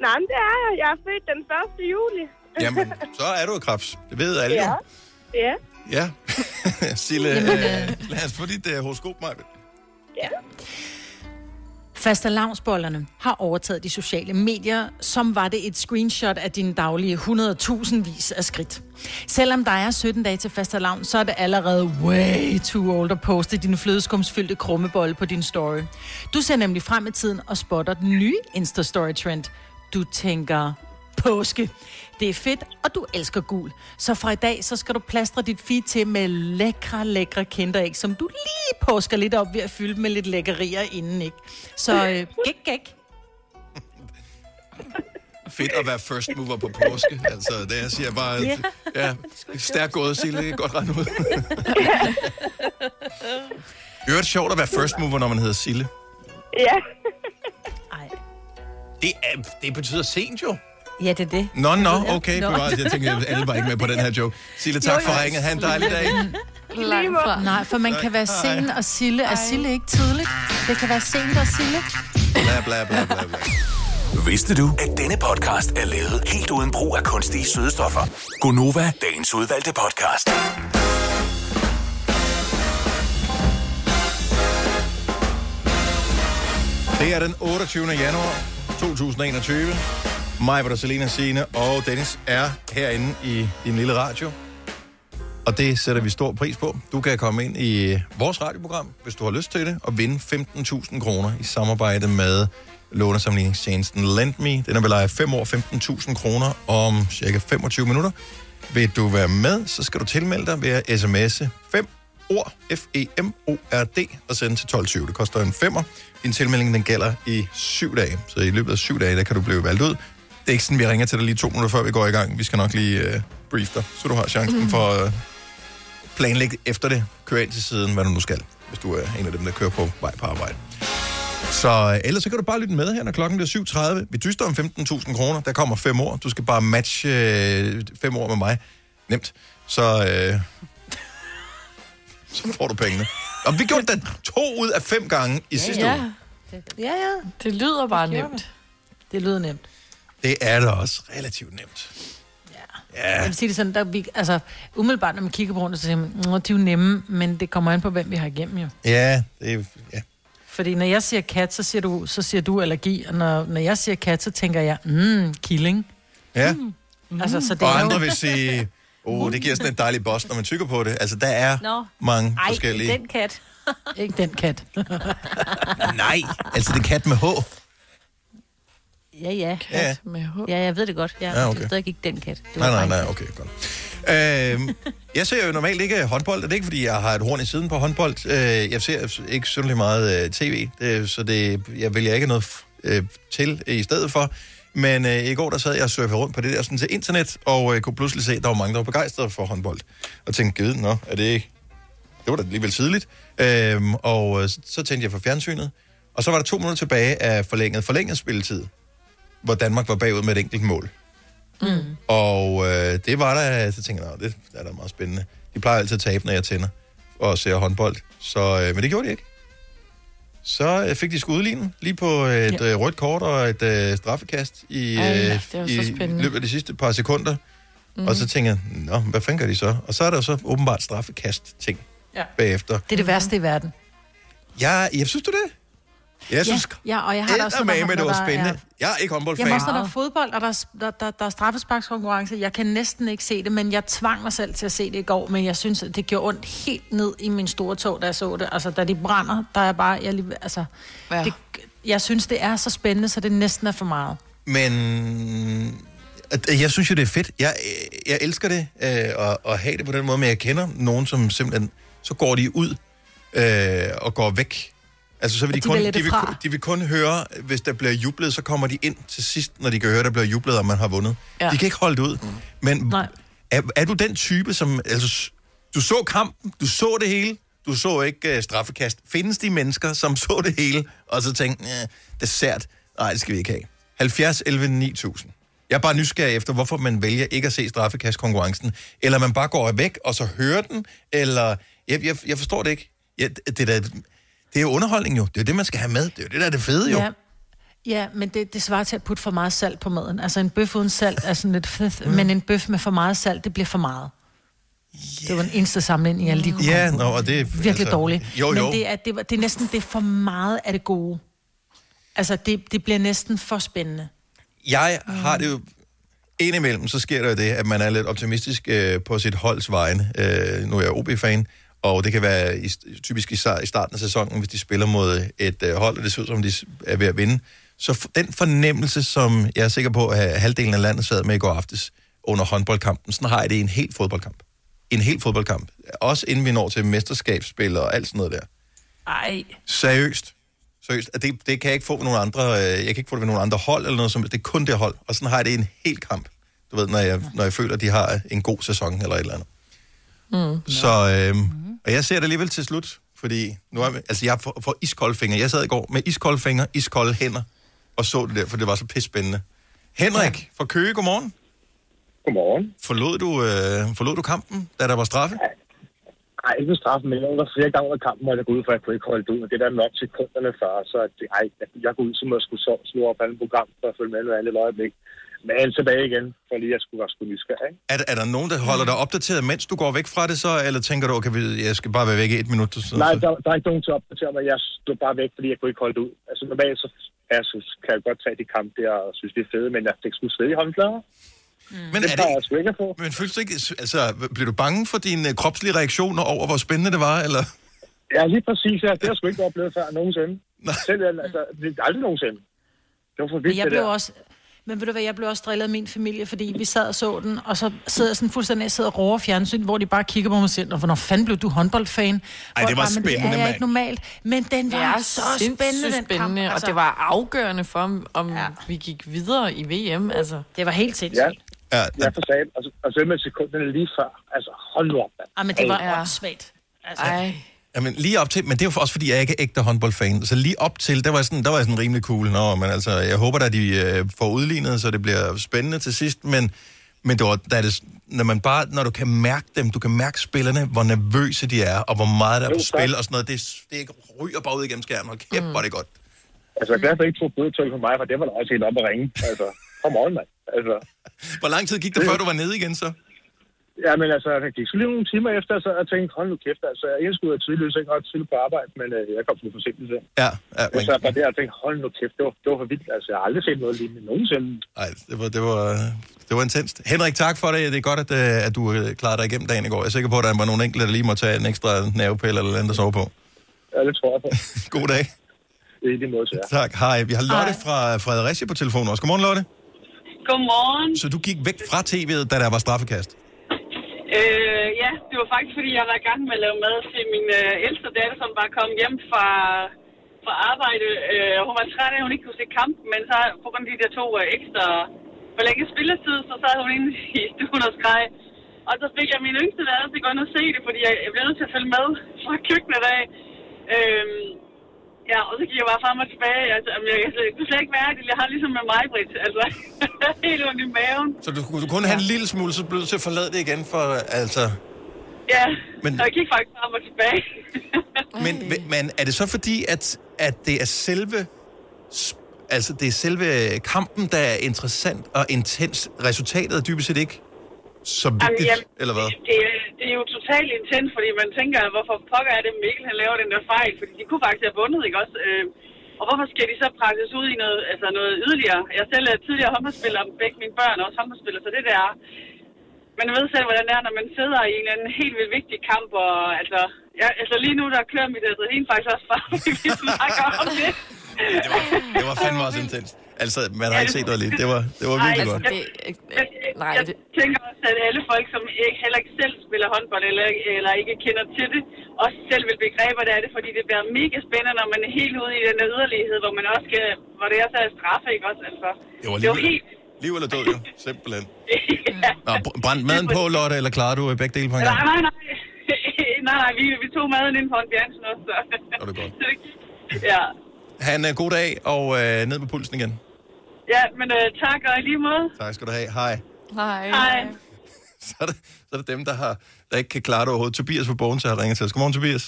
Nej, men det er jeg. Jeg er født den 1. juli. Jamen, så er du krebs. Det ved alle Ja. jo. Ja. Ja. Sille, Jamen, øh, lad os få dit øh, horoskop, Maja. Ja. Fastelavnsbollerne har overtaget de sociale medier, som var det et screenshot af dine daglige 100.000 vis af skridt. Selvom der er 17 dage til fastelavn, så er det allerede way too old at poste dine flødeskumsfyldte krummebolle på din story. Du ser nemlig frem i tiden og spotter den nye Insta-story-trend. Du tænker, påske. Det er fedt, og du elsker gul. Så fra i dag, så skal du plastre dit feed til med lækre, lækre kinderæg, som du lige påsker lidt op ved at fylde med lidt lækkerier inden, ikke? Så øh, gæk, gæk. Fedt at være first mover på påske. Altså, det jeg siger bare, Ja. ja, ja stærkt gået, Sille. Godt regnet ud. Øvrigt sjovt at være first mover, når man hedder Sille. Ja. Det, er, det betyder sent jo. Ja, det er det. Nå, nå, okay. Nå. Bevares. Jeg tænker, at alle var ikke med på den her joke. Sille, tak Jo, for ringet. Ha' en dejlig dag. Langt fra. Nej, for man kan være sen og Sille. Er Sille ikke tidligt? Det kan være sent og Sille. Bla, bla, bla, bla, bla. Vidste du, at denne podcast er lavet helt uden brug af kunstige sødestoffer? Gonova, dagens udvalgte podcast. Det er den 28. januar 2021. Mig, hvor Selena Signe og Dennis er herinde i din lille radio. Og det sætter vi stor pris på. Du kan komme ind i vores radioprogram, hvis du har lyst til det, og vinde 15.000 kroner i samarbejde med lånesamligningstjenesten LendMe. Den er vel 5 år 15.000 kroner om cirka 25 minutter. Vil du være med, så skal du tilmelde dig ved at sms'e 5 ord, F-E-M-O-R-D, og sende til 12.20. Det koster en femmer. Din tilmelding den gælder i syv dage, så i løbet af syv dage, der kan du blive valgt ud. Det er ikke sådan, vi ringer til dig lige to minutter før vi går i gang. Vi skal nok lige uh, brief dig, så du har chancen for at uh, planlægge efter det. Køre ind til siden, hvad du nu skal, hvis du er en af dem, der kører på vej på arbejde. Så øh, ellers så kan du bare lytte med her, når klokken er 7.30. Vi dyster om 15.000 kroner. Der kommer fem år. Du skal bare matche øh, fem år med mig. Nemt. Så, øh, så får du pengene. Og vi gjorde det to ud af fem gange i sidste ja. uge. Ja, ja. Det lyder bare nemt. Det lyder nemt. Det er da også relativt nemt. Ja. Jeg vil sige det sådan, der vi, altså, umiddelbart, når man kigger på rundt, så siger man, "Nå, de er jo nemme, men det kommer an på, hvem vi har igennem jo. Ja, det er, ja. Fordi når jeg siger kat, så siger du, så siger du allergi, og når, når jeg siger kat, så tænker jeg, mm, killing. ja. Mm. Altså, så det Og er jo- andre vil sige, oh, det giver sådan et dejligt boss, når man tykker på det. Altså, der er Nå. mange Ej, forskellige... den kat. Ikke den kat. Nej, altså det er kat med H. Ja, ja. Ja. Med H. Ja, jeg ved det godt. Ja, Ja, okay. Det stadig ikke den kat. Det Nej, var nej, bare nej, okay, godt. Øhm, jeg ser jo normalt ikke håndbold, og det er ikke, fordi jeg har et horn i siden på håndbold. Øh, jeg ser ikke synderligt meget øh, tv, det, så det, jeg vælger ikke noget øh, til i stedet for. Men øh, i går, der sad jeg og surfede rundt på det der sådan, til internet, og øh, kunne pludselig se, at der var mange, der var begejstrede for håndbold. Og tænkte, gud, nå, er det ikke... Det var da alligevel tidligt. Øhm, og øh, så, så tændte jeg for fjernsynet, og så var der to minutter tilbage af forlænget, forlænget spilletid, hvor Danmark var bagud med et enkelt mål. Mm. Og øh, det var der, så tænkte jeg, "Nå, det er da meget spændende. De plejer altid at tabe, når jeg tænder og ser håndbold. Så, øh, men det gjorde de ikke. Så øh, fik de sgu udlignet lige på et Ja. ja. øh, rødt kort og et øh, straffekast i, Ej, øh, var så i løbet af de sidste par sekunder. Mhm. Mm. Og så tænkte jeg, nå, hvad fanden gør de så? Og så er der jo så åbenbart straffekast-ting Ja. bagefter. Det er det værste i verden. Jeg, jeg synes du det? Jeg synes, ja, og jeg har da også med, med, det der var er- spændende. Jeg er ikke håndboldfan. Jamen også, når der er fodbold, og der er, der, der, der er straffesparkskonkurrence. Jeg kan næsten ikke se det, men jeg tvang mig selv til at se det i går. Men jeg synes, at det gjorde ondt helt ned i min store tog, da jeg så det. Altså, da de brænder, der er bare... Jeg, lige- altså, Ja. det, jeg synes, det er så spændende, så det næsten er for meget. Men jeg synes jo, det er fedt. Jeg, jeg elsker det øh, at, at have det på den måde, men jeg kender nogen, som simpelthen, så går de ud øh, og går væk. Altså, så vil de, de kun, det de, vil, kun- de vil kun høre, hvis der bliver jublet, så kommer de ind til sidst, når de kan høre, der bliver jublet, og man har vundet. Ja. De kan ikke holde det ud. Men Nej. er, er du den type, som... Altså, du så kampen, du så det hele, du så ikke uh, straffekast. Findes de mennesker, som så det hele, og så tænkte, eh, dessert, nej, det skal vi ikke have. 70, 11, 9000. Jeg er bare nysgerrig efter, hvorfor man vælger ikke at se straffekastkonkurrencen. Eller man bare går væk, og så hører den, eller... Jeg, jeg, jeg forstår det ikke. Ja, det, det, der, det er jo underholdning jo. Det er jo det, man skal have med. Det er jo det, der er det fede jo. Ja. Ja, men det, det svarer til at putte for meget salt på maden. Altså en bøf uden salt er sådan lidt fedt, mm. men en bøf med for meget salt, det bliver for meget. Yeah. Det var den eneste sammenligning, jeg lige kunne Ja, på. nå, og det er... Virkelig altså, dårligt. Jo, jo. Men det er, det, det er næsten det er for meget af det gode. Altså, det, det bliver næsten for spændende. Jeg har det jo... Indimellem, så sker der jo det, at man er lidt optimistisk øh, på sit holds vegne. Øh, nu er jeg OB-fan. Og det kan være i, typisk i, i starten af sæsonen, hvis de spiller mod et øh, hold, og det ser ud som, de er ved at vinde. Så den fornemmelse, som jeg er sikker på, at halvdelen af landet sad med i går aftes under håndboldkampen, sådan har jeg det i en helt fodboldkamp. En helt fodboldkamp. Også inden vi når til mesterskabsspil og alt sådan noget der. Ej. Seriøst. Seriøst. Det, det kan jeg ikke få ved nogle andre, øh, jeg kan ikke få det ved nogle andre hold eller noget som, det er kun det hold. Og sådan har jeg det i en hel kamp. Du ved, når jeg, når jeg føler, at de har en god sæson eller et eller andet. Mm. Så, øh, og jeg ser det alligevel til slut, fordi nu er, altså jeg får, får iskolde fingre. Jeg sad i går med iskolde fingre, iskolde hænder, og så det der, for det var så pissespændende. Henrik ja. fra Køge, godmorgen. Godmorgen. Forlod du, øh, forlod du kampen, da der var straffe? Nej, ikke med straffen, men der var flere gange under kampen, hvor jeg går ud, for jeg kunne ikke holde det ud. Og det der nok sekunderne før, så at det, ej, jeg, jeg går ud, som jeg skulle så, slå op alle program for at følge med med alle øjeblik. Men tilbage igen, for lige at skulle være skulle nysgerrig. ikke? Er, er der nogen, der holder dig opdateret, mens du går væk fra det så, eller tænker du, okay, jeg skal bare være væk i et minut? Så, Nej, der, der er ikke nogen til at opdatere mig. Jeg stod bare væk, fordi jeg kunne ikke holde det ud. Altså normalt så ja, så kan jeg godt tage de kampe der og synes, det er fede, men jeg fik sgu sved i håndklæder. Men det er det, jeg ikke på. men føles du ikke, altså, blev du bange for dine øh, kropslige reaktioner over, hvor spændende det var, eller? Ja, lige præcis. Ja. Det har jeg sgu ikke oplevet før nogensinde. Selv, altså, det er aldrig nogensinde. Det var for vildt, Men jeg det blev der. også... Men ved du hvad, jeg blev også drillet af min familie, fordi vi sad og så den, og så sidder jeg sådan fuldstændig, jeg sidder og roer fjernsyn, hvor de bare kigger på mig selv, og hvornår fanden blev du håndboldfan? Hvor det var bare, men spændende, Det er ikke normalt, men den Det var er så spændende, den spændende, kamp. og det var afgørende for, om, om ja. vi gik videre i VM. Altså. Det var helt sindssygt. Ja, ja, ja for sagen. Og, og selv med sekunderne lige før. Altså, hold nu op, mand. Ah, men det var Ej. åndssvagt. Altså, Ej. Jamen, lige op til, men det er jo også, fordi jeg ikke er ægte håndboldfan. Så lige op til, der var sådan, der var sådan rimelig cool. Nå, men altså, jeg håber, at de øh, får udlignet, så det bliver spændende til sidst. Men, men det var, der er det, når man bare, når du kan mærke dem, du kan mærke spillerne, hvor nervøse de er, og hvor meget der er på spil og sådan noget, det, det ikke ryger bare ud igennem skærmen. Hold kæft, mm. hvor er det godt. Altså, jeg er glad for, at I ikke tog blodtryk på mig, for det var da også helt op at ringe. Altså, kom on, mand. Altså, Hvor lang tid gik det, før du var nede igen så? Ja, men altså, jeg gik sgu lige nogle timer efter, så jeg tænkte, hold nu kæft, altså, jeg skulle være tidlig, så jeg ikke ret tidligt på arbejde, men øh, jeg kom til forsinkelse. Ja, ja Jeg sad bare der og tænkte, hold nu kæft, det var, det var for vildt. Altså, jeg har aldrig set noget lignende nogensinde. Nej, det var, det var, det var intenst. Henrik, tak for det. Det er godt, at, øh, at du øh, klarede dig igennem dagen i går. Jeg er sikker på, at der var nogle enkelte, der lige må tage en ekstra nervepille eller andet at sove på. Ja, det tror jeg på. God dag. Det er i lige måde til jer. Tak. Hej. Vi har Lotte fra Fredericia på telefonen også. Godmorgen, Lotte. Godmorgen. Så du gik væk fra tv'et, da der var straffekast? Øh, ja, det var faktisk, fordi jeg var i gang med at lave mad til min øh, ældste datter, som var kommet hjem fra, fra arbejde. Øh, hun var træt af, at hun ikke kunne se kampen, men så på grund af de der to øh, ekstra forlænget spilletid, så sad hun inde i stuen og skreg. Og så fik jeg min yngste datter til at gå ind og se det, fordi jeg, jeg blev nødt til at følge med fra køkkenet af. Øh, ja, og så gik jeg bare frem og tilbage. Altså, jamen, jeg, jeg, jeg kunne slet ikke være det. Jeg har ligesom med mig, Britt. Altså, helt ondt i maven. Så du, du kunne have en lille smule, så blev du til at forlade det igen, for altså... Ja, Men- så jeg gik faktisk frem og tilbage. Men, men er det så fordi, at, at det er selve... Altså, det er selve kampen, der er interessant og intens. Resultatet er dybest set ikke så vigtigt, jamen, eller hvad? det, er- det er jo totalt intens, fordi man tænker, hvorfor pokker er det Mikkel, han laver den der fejl? Fordi de kunne faktisk have vundet, ikke også? Øh, og hvorfor skal de så presses ud i noget, altså noget yderligere? Jeg selv er tidligere håndboldspiller, begge mine børn er også håndboldspiller, så det der... Man ved selv, hvordan det er, når man sidder i en eller anden helt vildt vigtig kamp, og altså... Ja, altså lige nu, der kører mit altså, adrenalin faktisk også fra, vi snakker om det. Det var fandme også intens. Altså, man har ikke set noget lige. Det var, det var virkelig Ej, godt. altså, Jeg, nej, jeg tænker også, at alle folk, som ikke, heller ikke selv spiller håndbold, eller, eller ikke kender til det, også selv vil begrebe, hvad det er det, fordi det bliver mega spændende, når man er helt ude i den der yderlighed, hvor man også skal, hvor det også er straffe, ikke også? Altså, Det var det var helt... liv eller død, jo. Simpelthen. Nå, br- brændte maden på, Lotte, eller klarer du øh, begge dele på en gang? Nej, nej, nej. nej, nej, vi, vi tog maden ind på en bjergsen også, så... Er det godt. ja. Ha' en uh, god dag, og uh, ned med pulsen igen. Ja, men uh, tak, og i lige måde. Tak skal du have. Hej. Hej. Hej. Så er det, så er det dem, der, har, der ikke kan klare det overhovedet. Tobias fra Bogen, har ringet til os. Godmorgen, Tobias.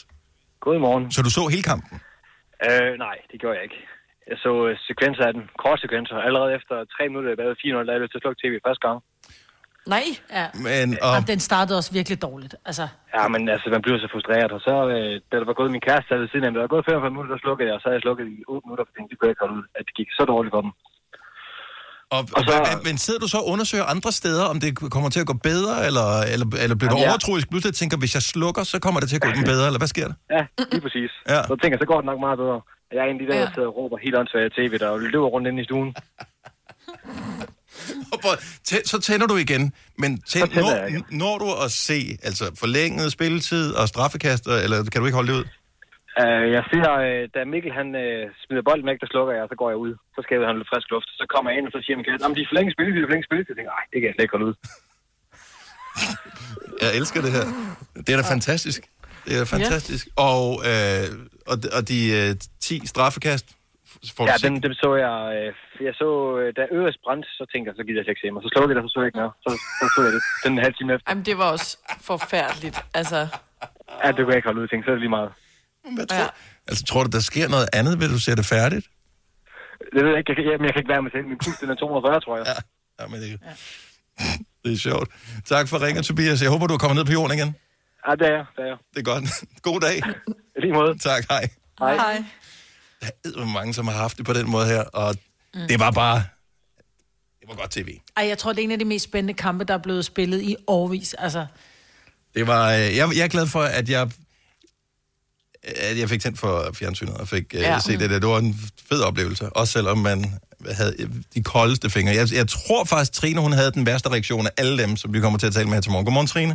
Godmorgen. Så du så hele kampen? Øh, nej, det gjorde jeg ikke. Jeg så øh, sekvenser af den, kort-sekvenser. Allerede efter tre minutter, jeg lavede 400, der er jeg til at slukke tv første gang. Nej. Ja. Men, Og... og, den startede også virkelig dårligt. Altså, Ja, men altså, man bliver så frustreret. Og så, øh, da der var gået min kæreste der ved siden af mig, der var gået 45 minutter, der slukkede jeg, og så havde jeg slukket i 8 minutter, for jeg tænkte, det kunne jeg ikke holde ud, at det gik så dårligt for dem. Og, og så, men, men sidder du så og undersøger andre steder, om det kommer til at gå bedre, eller, eller, eller bliver du ja. overtroisk pludselig og tænker, hvis jeg slukker, så kommer det til at gå den bedre, eller hvad sker der? Ja, lige præcis. Ja. Så tænker jeg, så går det nok meget bedre. Jeg er en af de der, der sidder og råber helt åndssvagt tv, der løber rundt inde i stuen. Så tænder du igen, men tænd, tænder når, igen. når du at se altså forlænget spilletid og straffekast, eller kan du ikke holde det ud? Uh, jeg ser, uh, da Mikkel han uh, smider bolden væk, der slukker jeg, og så går jeg ud. Så skal han lidt frisk luft. Så kommer jeg ind, og så siger kat, jamen de er forlænget spilletid, de er forlænget spilletid. Jeg tænker, nej, det kan jeg slet ikke holde ud. Jeg elsker det her. Det er da fantastisk. Det er da fantastisk. Og, øh, og, de- og de øh, 10 straffekast, får du Ja, set- dem, dem så jeg, øh, jeg så, øh, da Øres brændte, så tænkte jeg, så gider jeg ikke se mig. Så slukkede jeg det, så så jeg ikke mere. Så, så så jeg det den en halv time efter. Jamen, det var også forfærdeligt. Altså, Ja, det kunne jeg ikke holde ud, tænkte, så er det lige meget. Hvad tror, altså, tror du, der sker noget andet, ved du ser det færdigt? Det ved jeg ikke, jeg, kan- jeg, men jeg kan ikke være med selv. Min puls, den er 240, tror jeg. Ja, ja men det, det er sjovt. Tak for ringen, Tobias. Jeg håber, du er kommet ned på jorden igen. Ja, det er jeg. Det er jeg. Det er godt. God dag. I lige måde. Tak, hej. Hej. Hej. Der er mange, som har haft det på den måde her, og mm. det var bare... Det var godt tv. Ej, jeg tror, det er en af de mest spændende kampe, der er blevet spillet i årvis. Altså, Det var, øh, jeg, jeg er glad for, at jeg, at jeg fik tændt for fjernsynet og fik ja. Ja. uh, set det der. Det var en fed oplevelse, også selvom man havde de koldeste fingre. Jeg, jeg tror faktisk, Trine hun havde den værste reaktion af alle dem, som vi kommer til at tale med her til morgen. Godmorgen, Trine.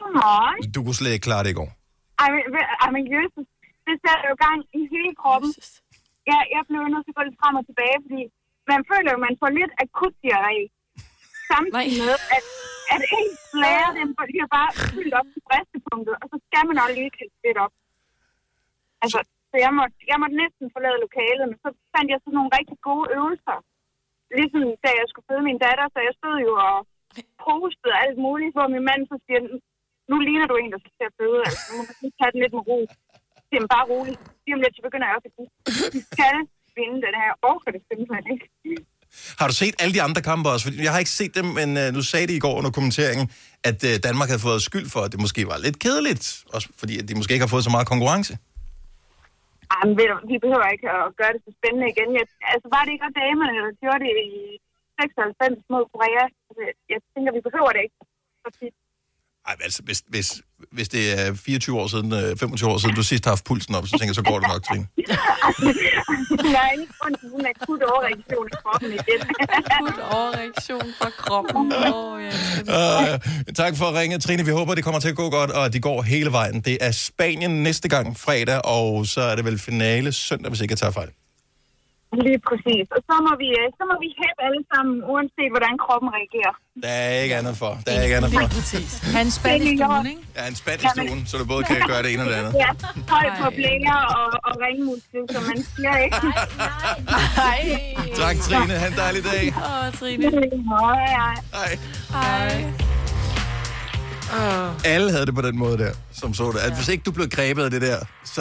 Godmorgen. Du kunne slet ikke klare det i går. Ej, men, ej, men Jesus, det sætter jo gang i hele kroppen. Ja, jeg blev nødt til at gå lidt frem og tilbage, fordi man føler jo, at man får lidt akut diarré. Samtidig med, at, at ens blære, den bliver bare fyldt op til bristepunktet, og så skal man også lige kaste lidt op. Altså, så jeg måtte, jeg måtte næsten forlade lokalet, men så fandt jeg sådan nogle rigtig gode øvelser. Ligesom da jeg skulle føde min datter, så jeg stod jo og postede alt muligt, hvor min mand så siger, nu ligner du en, der skal til at føde, altså, nu må man lige tage den lidt med ro. Det siger bare roligt. Lige om lidt, så begynder jeg også at sige, vi skal vinde den her. Jeg orker det simpelthen ikke. Har du set alle de andre kampe også? Fordi jeg har ikke set dem, men uh, nu sagde de i går under kommenteringen, at øh, Danmark havde fået skyld for, at det måske var lidt kedeligt. Også fordi at de måske ikke har fået så meget konkurrence. Jamen, ved du, vi behøver ikke at gøre det så spændende igen. Jeg, altså, var det ikke også damerne, der gjorde det i 96 mod Korea? Altså, jeg tænker, vi behøver det ikke. så tit. Ej, altså, hvis, hvis, hvis det er 24 år siden, øh, 25 år siden, du sidst har haft pulsen op, så tænker jeg, så går det nok, Trine. Er ingen grund til sådan en akut overreaktion i kroppen igen. akut overreaktion fra kroppen. Åh, oh, ja. Tak for at ringe, Trine. Vi håber, det kommer til at gå godt, og at de går hele vejen. Det er Spanien næste gang fredag, og så er det vel finale søndag, hvis ikke jeg tager fejl. Lige præcis. Og så må vi, øh, så må vi hæppe alle sammen, uanset hvordan kroppen reagerer. Der er ikke andet for. Der er ikke andet for. Han spand i stuen, ikke? Ja, en spand i stuen, så du både kan gøre det ene og det andet. Ja, høj på blære og, og ringmuskel, som man siger, ikke? Nej. Tak, Trine. Ha' en dejlig dag. Åh, oh, Trine. Hej. Hej. Hej. Oh. Alle havde det på den måde der, som så det. At hvis ikke du blev grebet af det der, så...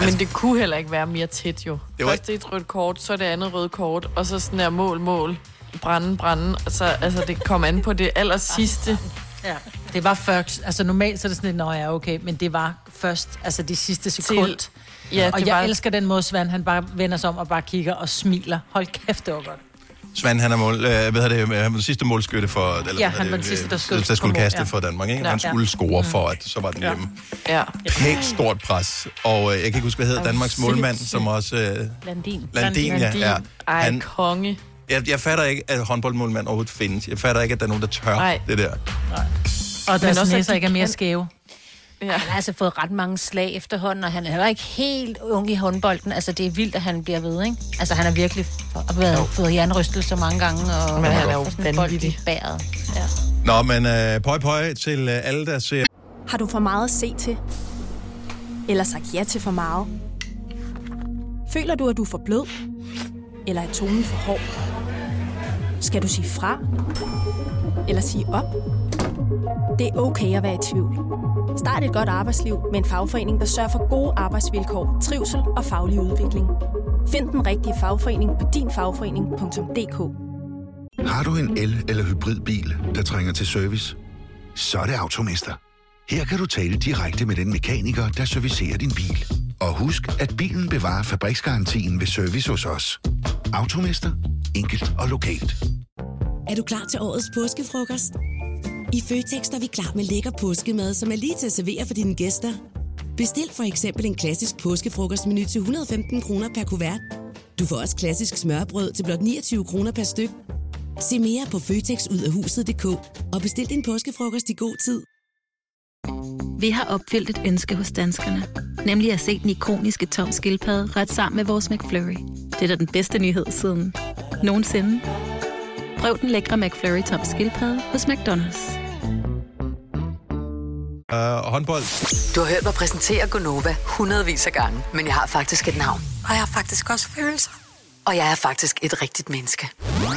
Men det kunne heller ikke være mere tæt, jo. Det var- Først det er et rødt kort, så er det andet rødt kort, og så sådan der mål, mål, brænde, brænde. Og så, altså, det kom an på det aller sidste. Ja. Det var først, altså normalt så er det sådan lidt, nå ja, okay, men det var først, altså de sidste sekund. ja, og det jeg var- elsker den måde, Svend, han bare vender sig om og bare kigger og smiler. Hold kæft, det var godt. Svend, han er, mål, øh, hvad hedder det, han var den sidste målskytte for... Eller, Ja, han var den sidste, der øh, skød der skulle kaste ja. for Danmark, ikke? Ja. Han Ja. skulle score Mm. for, at så var den Ja. hjemme. Ja. Pænt stort pres. Og øh, jeg kan ikke huske, hvad hedder Danmarks målmand, som også... Øh, Landin. Landin, ja. ja. Ej, Han- konge. Jeg, jeg fatter ikke, at håndboldmålmand overhovedet findes. Jeg fatter ikke, at der er nogen, der tør Nej. det der. Og Men deres også, at ikke er mere skæve. Ja. Han har altså fået ret mange slag efterhånden, og han er heller ikke helt ung i håndbolden. Altså, det er vildt, at han bliver ved, ikke? Altså, han har virkelig været, fået jernrystelser mange gange, og Men han er jo vanvittig. bæret. Ja. Nå, men øh, pøj pøj til øh, alle, der ser... Har du for meget at se til? Eller sagt ja til for meget? Føler du, at du er for blød? Eller er tonen for hård? Skal du sige fra? Eller sige op? Det er okay at være i tvivl. Start et godt arbejdsliv med en fagforening, der sørger for gode arbejdsvilkår, trivsel og faglig udvikling. Find den rigtige fagforening på dinfagforening.dk Har du en el- eller hybridbil, der trænger til service? Så er det Automester. Her kan du tale direkte med den mekaniker, der servicerer din bil. Og husk, at bilen bevarer fabriksgarantien ved service hos os. Automester. enkelt og lokalt. Er du klar til årets påskefrokost? I Føtex er vi klar med lækker påskemad, som er lige til at servere for dine gæster. Bestil for eksempel en klassisk påskefrokostmenu til 115 kroner per kuvert. Du får også klassisk smørbrød til blot 29 kroner per styk. Se mere på føtexudafhuset.dk og bestil din påskefrokost i god tid. Vi har opfyldt et ønske hos danskerne. Nemlig at se den ikoniske tom skildpadde ret sammen med vores McFlurry. Det er da den bedste nyhed siden nogensinde. Prøv den lækre McFlurry tom skildpadde hos McDonald's. Uh, håndbold. Du har hørt mig præsentere Gonova hundredvis af gange, men jeg har faktisk et navn. Og jeg har faktisk også følelser. Og jeg er faktisk et rigtigt menneske.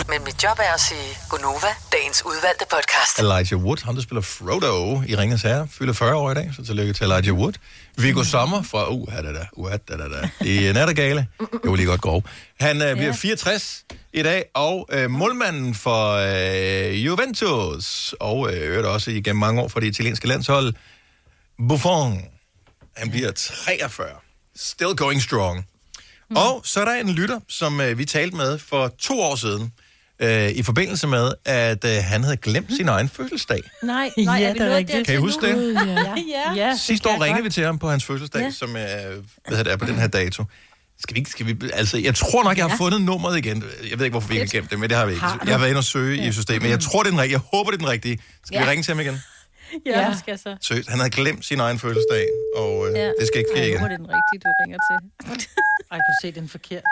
Men mit job er at sige Gonova, dagens udvalgte podcast. Elijah Wood, ham der spiller Frodo i Ringens Herre, fylder 40 år i dag, så tillykke til Elijah Wood. Viggo Sommer fra uh, da, da, uh, da, da, da, i Nattergale. Det var lige godt grov. Han uh, bliver 64 i dag, og uh, målmanden for uh, Juventus, og øvrigt også igennem mange år for det italienske landshold, Buffon. Han bliver 43. Still going strong. Mm. Og så er der en lytter, som uh, vi talte med for to år siden, uh, i forbindelse med, at uh, han havde glemt sin egen fødselsdag. Nej, nej, Ja, er det er rigtigt. Kan I huske det? Ja. ja. Sidste år ringede vi til ham på hans fødselsdag, ja. Som er, hvad hedder det, er på den her dato. Skal vi ikke, skal vi, altså, jeg tror nok, jeg har Ja. fundet nummeret igen. Jeg ved ikke, hvorfor vi ikke har gemt det, men det har vi ikke. Har du? Jeg har været inde og søge i systemet. Jeg tror, det er den rigtige. Jeg håber, det er den rigtige. Skal vi Ja. ringe til ham igen? Ja, ja. skal jeg så. Seriøst, han havde glemt sin egen fødselsdag, og øh, Ja. det skal ikke ske igen. hvor er det den rigtige, du ringer til. Ej, jeg kunne se den forkert.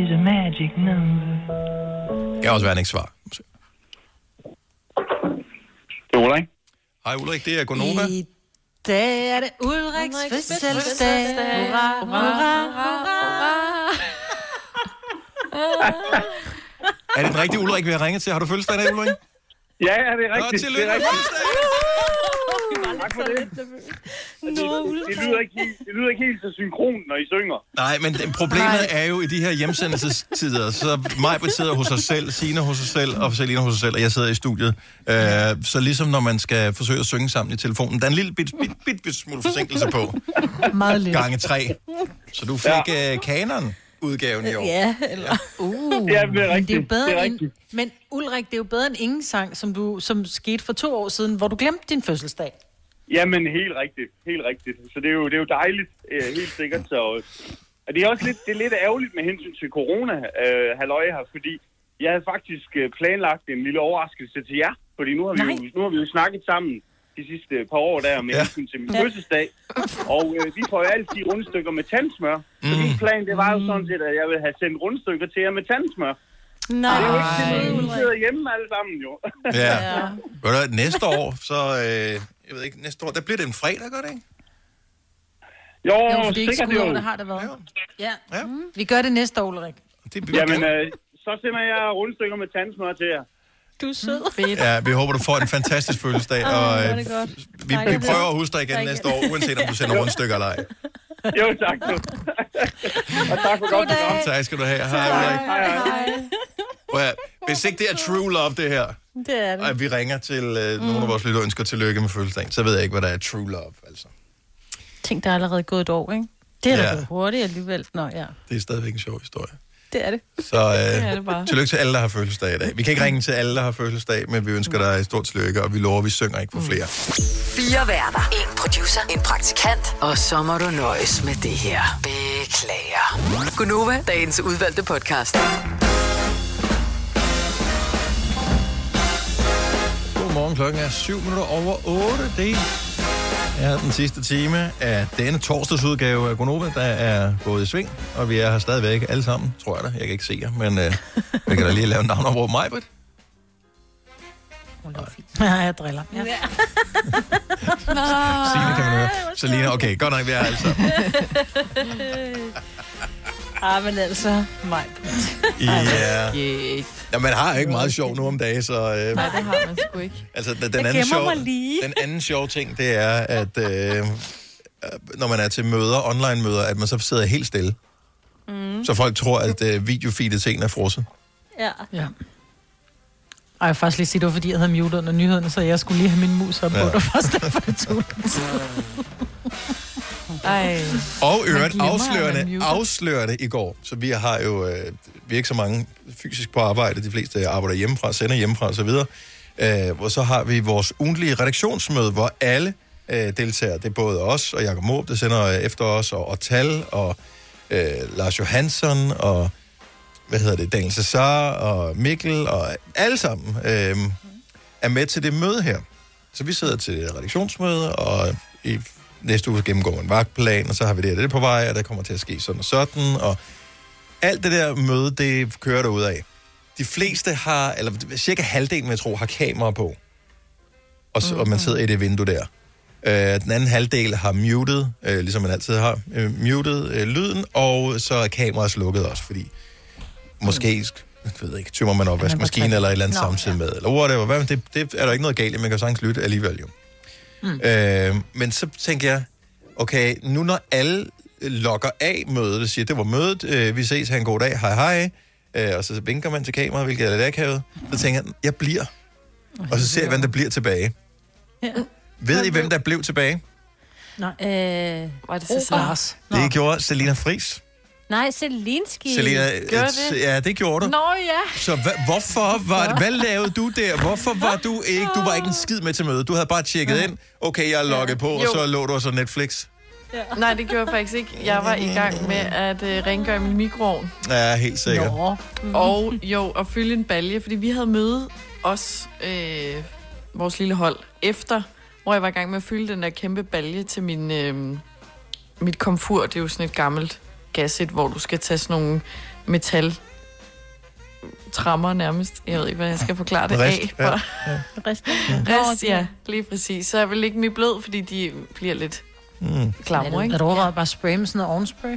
is a magic number. Det kan også være, han ikke svarer. Det er Ulrik. Hej Ulrik, det er Gonova. I dag er det Ulriks fødselsdag. Hurra, hurra, hurra. Er det den rigtige Ulrik, vi har ringet til? Har du fødselsdag i dag, Ulrik? Ja, ja, det er rigtigt. Nå, tillykke det er med rigtigt. Tak for det. Lyder ikke helt, det lyder ikke helt så synkront, når I synger. Nej, men det- problemet er jo i de her hjemsendelsestider, så mig sidder hos sig selv, Signe hos sig selv, og Selina hos sig selv, og jeg sidder i studiet. Øh, så ligesom når man skal forsøge at synge sammen i telefonen, der er en lille bit, bit, bit, bit smule forsinkelse på. Meget lidt. Gange tre. Så du fik ja. øh, kanon udgaven i år. Ja, eller... Uh, Ja, det er men rigtigt. det er jo bedre Det er end... rigtigt. Men Ulrik, det er jo bedre end ingen sang, som, du, som skete for to år siden, hvor du glemte din fødselsdag. Jamen, helt rigtigt. Helt rigtigt. Så det er jo, det er jo dejligt, øh, helt sikkert. Så, og det er også lidt, det er lidt ærgerligt med hensyn til corona, øh, halløj her, fordi jeg havde faktisk øh, planlagt en lille overraskelse til jer. Fordi nu har vi, jo, nu har vi jo snakket sammen de sidste par år der med Ja. ja. hensyn til min fødselsdag. Og øh, vi får jo altid rundstykker med tandsmør. Så Mm. min plan, det var jo sådan set, at jeg ville have sendt rundstykker til jer med tandsmør. Nej. Det er jo ikke til noget, vi sidder hjemme alle sammen jo. Ja. Hvad, næste år, så... Øh, jeg ved ikke, næste år, der bliver det en fredag, gør det ikke? Jo, Jo, for det er ikke skudår, jo. det har det været. Ja. ja. Mm. Vi gør det næste år, Ulrik. Det Jamen, øh, så sender jeg rundstykker med tandsmør til jer. Du er sød. Fedt. Ja, vi håber, du får en fantastisk fødselsdag, Åh, og er øh, det godt. vi, vi prøver at huske dig igen Tak. næste år, uanset om du sender rundstykker eller ej. Jo, tak. du. Og tak for godt program. Tak skal du have. Hej, Ulrik. Prøv at høre, Hvis ikke det er true love, det her, Det er det. og vi ringer til øh, nogle af vores lyttere og ønsker tillykke med fødselsdagen, så ved jeg ikke, hvad der er true love. Altså. Tænk, der er allerede gået et år, ikke? Det er da Ja. gået hurtigt alligevel. Nå, ja. Det er stadigvæk en sjov historie. Det er det. Så øh, Det er det bare. tillykke til alle, der har fødselsdag i dag. Vi kan ikke ringe til alle, der har fødselsdag, men vi ønsker dig et stort tillykke, og vi lover, at vi synger ikke for flere. Fire værter. En producer. En praktikant. Og så må du nøjes med det her. Beklager. Gunova, dagens udvalgte podcast. Godmorgen, klokken er 7 minutter over 8. Det er den sidste time af denne torsdagsudgave af Gonova, der er gået i sving, og vi er her stadigvæk alle sammen, tror jeg da. Jeg kan ikke se jer, men øh, vi kan da lige lave en navn over mig, Britt. Ja, jeg driller. Ja. Signe kan man høre. Selina, okay, godt nok, vi er alle sammen. Ah, men altså, mig. Ja. ja, man har ikke meget sjov nu om dagen, så... Øh, Nej, det har man sgu ikke. Altså, den, Jeg den, anden sjov, den anden sjov ting, det er, at øh, når man er til møder, online-møder, at man så sidder helt stille. Mm. Så folk tror, at øh, videofeedet til en er frosset. Ja. ja. Ej, jeg faktisk lige sige, det var fordi, jeg havde muted under nyhederne, så jeg skulle lige have min mus op på. Ja. Det var først derfor, det tog. Ej. Og øvrigt afslørende, afslørende i går, så vi har jo øh, vi er ikke så mange fysisk på arbejde, de fleste arbejder hjemmefra, sender hjemmefra osv., øh, hvor så har vi vores ugentlige redaktionsmøde, hvor alle øh, deltager. Det er både os og Jakob Måb, der sender øh, efter os, og, og Tal, og øh, Lars Johansson, og hvad hedder det, Daniel Cesar, og Mikkel, og alle sammen øh, er med til det møde her. Så vi sidder til redaktionsmøde, og i næste uge gennemgår en vagtplan, og så har vi det, og det på vej, og der kommer til at ske sådan og sådan, og alt det der møde, det kører der ud af. De fleste har, eller cirka halvdelen, jeg tro, har kamera på. Og, så, og man sidder i det vindue der. Øh, den anden halvdel har muted, øh, ligesom man altid har, øh, muted øh, lyden, og så er kameraet slukket også, fordi måske, jeg ved ikke, tømmer man op vaskemaskinen eller et eller andet Nå, samtidig med, eller whatever, hvad, det, det er der ikke noget galt i, man kan sagtens lytte alligevel jo. Mm. Øh, men så tænker jeg, okay, nu når alle logger af mødet og siger, det var mødet, øh, vi ses, have en god dag, hej hej, øh, og så vinker man til kameraet, hvilket er lidt akavet, så tænker jeg, jeg bliver. Og så ser jeg, hvem der bliver tilbage. Ja. Ved I, hvem der blev tilbage? Nej. Øh, var det Cesar? Lars. Det gjorde Selina Fris. Nej, Selinski. Selina, øh, Ja, det gjorde du. Nå ja. Så hva, hvorfor var Hvad lavede du der? Hvorfor var du ikke... Du var ikke en skid med til mødet. Du havde bare tjekket ind. Okay, jeg er logget på, og Jo. så lå du og så Netflix. Ja. Nej, det gjorde jeg faktisk ikke. Jeg var i gang med at øh, rengøre min mikroovn. Ja, helt sikkert. Nå. Og jo, at fylde en balje, fordi vi havde møde os, øh, vores lille hold, efter, hvor jeg var i gang med at fylde den der kæmpe balje til min, øh, mit komfur. Det er jo sådan et gammelt gasset, hvor du skal tage sådan nogle metal trammer nærmest. Jeg ved ikke, hvad jeg skal forklare det Rist, af. ja. For. Rest. Rest, ja, lige præcis. Så jeg vil ikke mit blød, fordi de bliver lidt Mm. klamre, ikke? Er du overvejet bare at spraye med sådan noget ovenspray?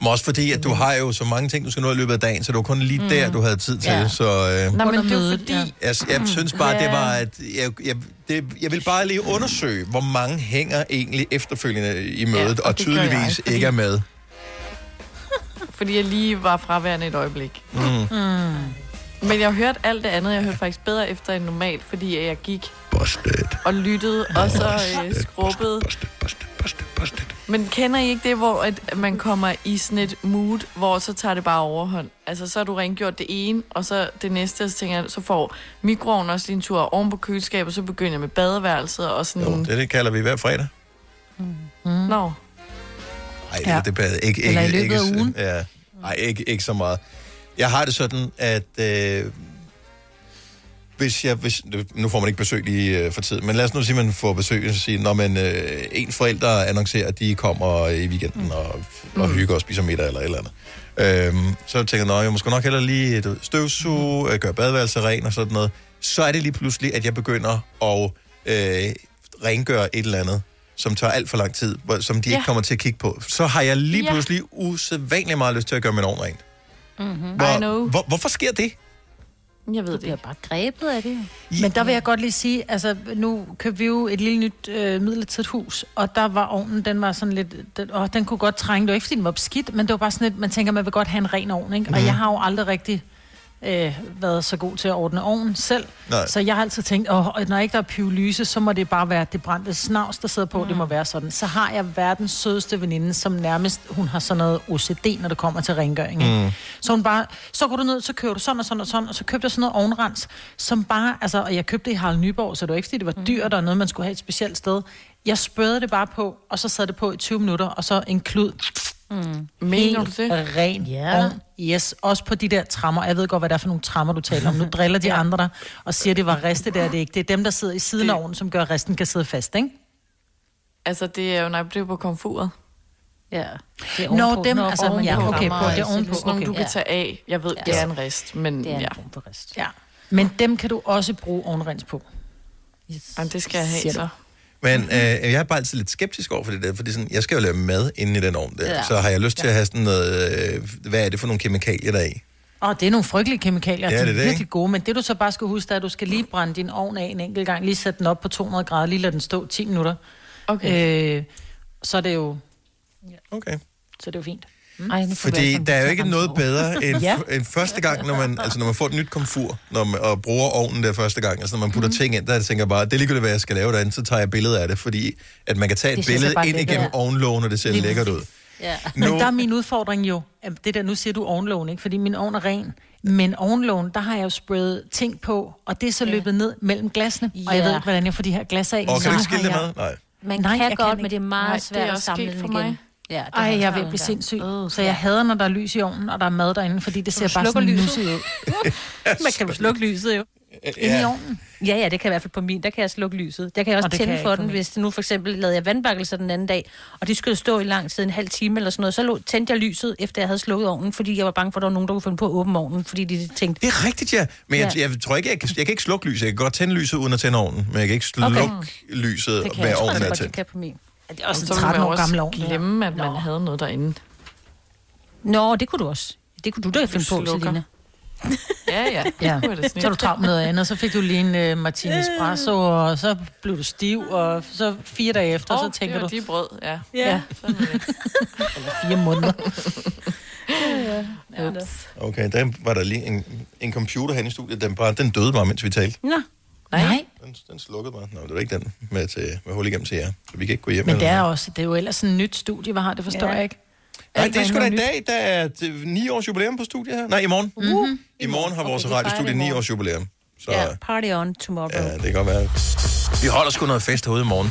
Men også fordi, at du har jo så mange ting, du skal nå i løbet af dagen, så det var kun lige Mm. der, du havde tid til. Ja. Så, øh, Nej, men det er fordi... ja. jeg, jeg synes bare, Ja. det var, at jeg, jeg, det, jeg vil bare lige undersøge, hvor mange hænger egentlig efterfølgende i mødet, Ja, ja, og og, gør jeg, tydeligvis fordi- ikke er med. Fordi jeg lige var fraværende et øjeblik. Mm. Mm. Men jeg hørte alt det andet. Jeg hørte faktisk bedre efter end normalt, fordi jeg gik og lyttede, og så øh, skrubbede. Men kender I ikke det, hvor at man kommer i sådan et mood, hvor så tager det bare overhånd? Altså, så har du rengjort det ene, og så det næste, så tænker jeg, så får mikroovnen også lige en tur oven på køleskabet, og så begynder jeg med badeværelset og sådan... Jo, det, det kalder vi hver fredag. Mm. Nå. Nej, Ja. ja. det er ikke, ikke, Eller i ikke, løbet af ikke, ugen. Ja, nej, ikke, ikke så meget. Jeg har det sådan, at øh, hvis jeg, hvis, nu får man ikke besøg lige øh, for tid, men lad os nu sige, at man får besøg, og så sige, når man øh, en forælder annoncerer, at de kommer i weekenden og, og hygger og spiser middag eller et eller andet. Øhm, så tænker jeg, "Nå, jeg måske nok heller lige et støvsuge, øh, gøre badeværelset ren og sådan noget. Så er det lige pludselig, at jeg begynder at øh, rengøre et eller andet, som tager alt for lang tid, som de Ja. ikke kommer til at kigge på. Så har jeg lige Ja. pludselig usædvanligt meget lyst til at gøre min ovn rent. Mm-hmm. I Hvor, know. hvor, hvorfor sker det? Jeg ved det ikke. bare grebet af det. Men der vil jeg godt lige sige, altså nu købte vi jo et lille nyt øh, midlertidigt hus, og der var ovnen, den var sådan lidt, den, åh, den kunne godt trænge, det var ikke fordi den var beskidt, men det var bare sådan lidt, man tænker, man vil godt have en ren ovn, ikke? Og Mhm. jeg har jo aldrig rigtig øh, været så god til at ordne ovnen selv, Nej. så jeg har altid tænkt, åh, og når ikke der er pyrolyse, så må det bare være det brændte snavs, der sidder på, mm. det må være sådan. Så har jeg verdens sødeste veninde, som nærmest, hun har sådan noget OCD, når det kommer til rengøring, ikke? Mm. Så hun bare, så går du ned, så køber du sådan og sådan og sådan, og så købte jeg sådan noget ovenrens, som bare, altså, og jeg købte det i Harald Nyborg, så det var ikke, fordi det var dyrt og noget, man skulle have et specielt sted. Jeg spørgede det bare på, og så sad det på i 20 minutter, og så en klud. Mm. Mener Helt du det? ren Ja. ovn. Yes, også på de der trammer. Jeg ved godt, hvad det er for nogle trammer, du taler om. Nu driller de andre der, og siger, det var riste der, det er ikke. Det er dem, der sidder i siden af ovnen, som gør, at resten kan sidde fast, ikke? Altså, det er jo, nej, det er jo på komfuret. Ja. Det er Nå, ovenpå. dem, Nå, altså, ovenpå ja, okay, på, det er altså, ovenpå, Sådan nogle, okay. du kan tage af. Jeg ved, Ja. det er en rest, men Det er en ja. rest. Ja. Men dem kan du også bruge ovenrens på. Yes. Jamen, det skal jeg have så. Men øh, jeg er bare altid lidt skeptisk over for det der, fordi sådan, jeg skal jo lave mad inde i den ovn der. Ja. Ja. Så har jeg lyst til at have sådan noget, øh, hvad er det for nogle kemikalier der er i? Og det er nogle frygtelige kemikalier, Ja, ja, det de er det, virkelig ikke? gode, men det du så bare skal huske, er, at du skal lige brænde din ovn af en enkelt gang, lige sætte den op på 200 grader, lige lade den stå 10 minutter. Okay. Øh, så er det jo... Okay. Så er det jo fint. Ej, nu får vi Fordi der er jo ikke noget bedre end, Ja. ja. end første gang, når man, altså når man får et nyt komfur når man, og bruger ovnen der første gang, altså når man putter mm. ting ind, der tænker jeg bare, det er ligegyldigt, hvad jeg skal lave derinde, så tager jeg billeder af det, fordi at man kan tage Det et billede ind igennem ud. ovnlågen, og det ser Lige lækkert ud. Ja. Men Nu- der er min udfordring jo, det der, nu siger du ovenlågen, ikke? Fordi min ovn er ren. Men ovenlågen, der har jeg jo sprayet ting på, og det er så løbet ned mellem glasene. Og jeg Ja. ved ikke, hvordan jeg får de her glas af. Og kan Så du ikke skille det jeg- med? Nej. Man Nej, kan jeg godt, kan men ikke. det er meget Nej, det svært er at også samle for igen. mig. Ja, det Ej, jeg er at blive sindssyg. Øh, Så jeg hader, når der er lys i ovnen, og der er mad derinde, fordi det ser bare sådan lyset? ud. Man kan jo slukke lyset jo. Inde i ovnen. Ja, ja, det kan i hvert fald på min. Der kan jeg slukke lyset. Der kan jeg også Og kan tænde jeg for den, hvis det nu for eksempel lavede jeg vandbakkelser den anden dag, og de skulle stå i lang tid, en halv time eller sådan noget. Så tændte jeg lyset, efter jeg havde slukket ovnen, fordi jeg var bange for, at der var nogen, der kunne finde på at åbne ovnen, fordi de tænkte... Det er rigtigt, ja. Men jeg, Ja. jeg tror ikke, jeg kan, jeg kan ikke slukke lyset. Jeg kan godt tænde lyset uden at tænde ovnen, men jeg kan ikke slukke Okay. okay. lyset kan jeg ovnen er godt, det tændt. kan på min. Det er også en så vil 13 man år gammel ovn. glemme, at man havde noget derinde. Nå, det kunne du også. Det kunne du da finde på. Selina. Ja, ja. Ja, er det så du travlt med noget andet, så fik du lige en uh, martini espresso, og så blev du stiv, og så fire dage efter, Åh, så tænker det du... var de brød, ja. Ja. Det. Eller fire måneder. ja. Ups. Okay, der var der lige en, en computer hen i studiet, den, bare, den døde bare, mens vi talte. Nå. Nej. Den, den slukkede bare. Nå, det var ikke den med, til, med hul igennem til jer, så vi kan ikke gå hjem. Men det er også, det er jo ellers sådan et nyt studie, vi har, det forstår Ja. jeg ikke. Nej, det er sgu da i dag, der er 9 års jubilæum på studiet her. Nej, i morgen. Mhm. I morgen har vores Okay, radiostudie fejrer det i 9 morgen. års jubilæum. Så Ja, party on tomorrow. ja, det kan godt være. Vi holder sgu noget fest herude i morgen.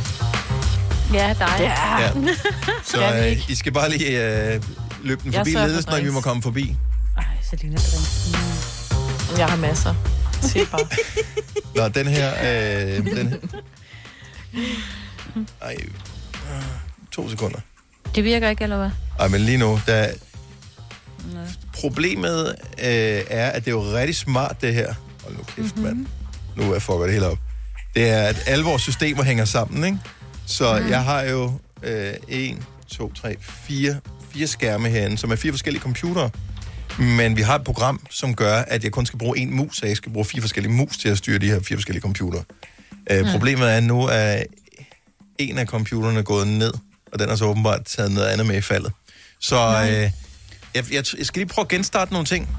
Ja, dig. Ja. Ja. Så øh? I skal bare lige øh, løbe den forbi ledelsen, når vi må komme forbi. Ej, Selina drink. Jeg har masser. Se bare. Nå, den her... Øh, den her. Ej, to sekunder. Det virker ikke, eller hvad? Ej, men lige nu, der... Problemet øh, er, at det er jo rigtig smart, det her. Hold nu kæft, Mhm. mm-hmm. mand. Nu er jeg fucket det hele op. Det er, at alle vores systemer hænger sammen, ikke? Så mm. jeg har jo øh, en, to, tre, fire, fire skærme herinde, som er fire forskellige computere. Men vi har et program, som gør, at jeg kun skal bruge en mus, så jeg skal bruge fire forskellige mus til at styre de her fire forskellige computere. Øh, Mm. Problemet er, at nu er en af computerne gået ned, og den har så åbenbart taget noget andet med i faldet. Så øh, jeg, jeg, jeg skal lige prøve at genstarte nogle ting.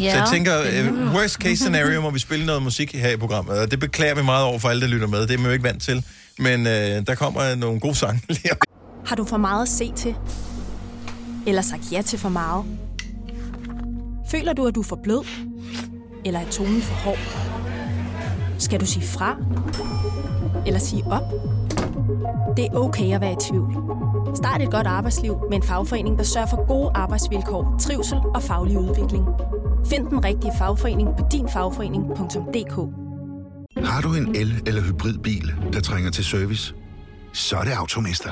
Ja. Så jeg tænker, øh, worst case scenario må vi spille noget musik her i programmet, og det beklager vi meget over for alle, der lytter med. Det er man jo ikke vant til. Men øh, der kommer nogle gode sange lige. Har du for meget at se til? Eller sagt ja til for meget? Føler du, at du er for blød? Eller er tonen for hård? Skal du sige fra? Eller sige op? Det er okay at være i tvivl. Start et godt arbejdsliv med en fagforening, der sørger for gode arbejdsvilkår, trivsel og faglig udvikling. Find den rigtige fagforening på dinfagforening.dk Har du en el- eller hybridbil, der trænger til service? Så er det Automester.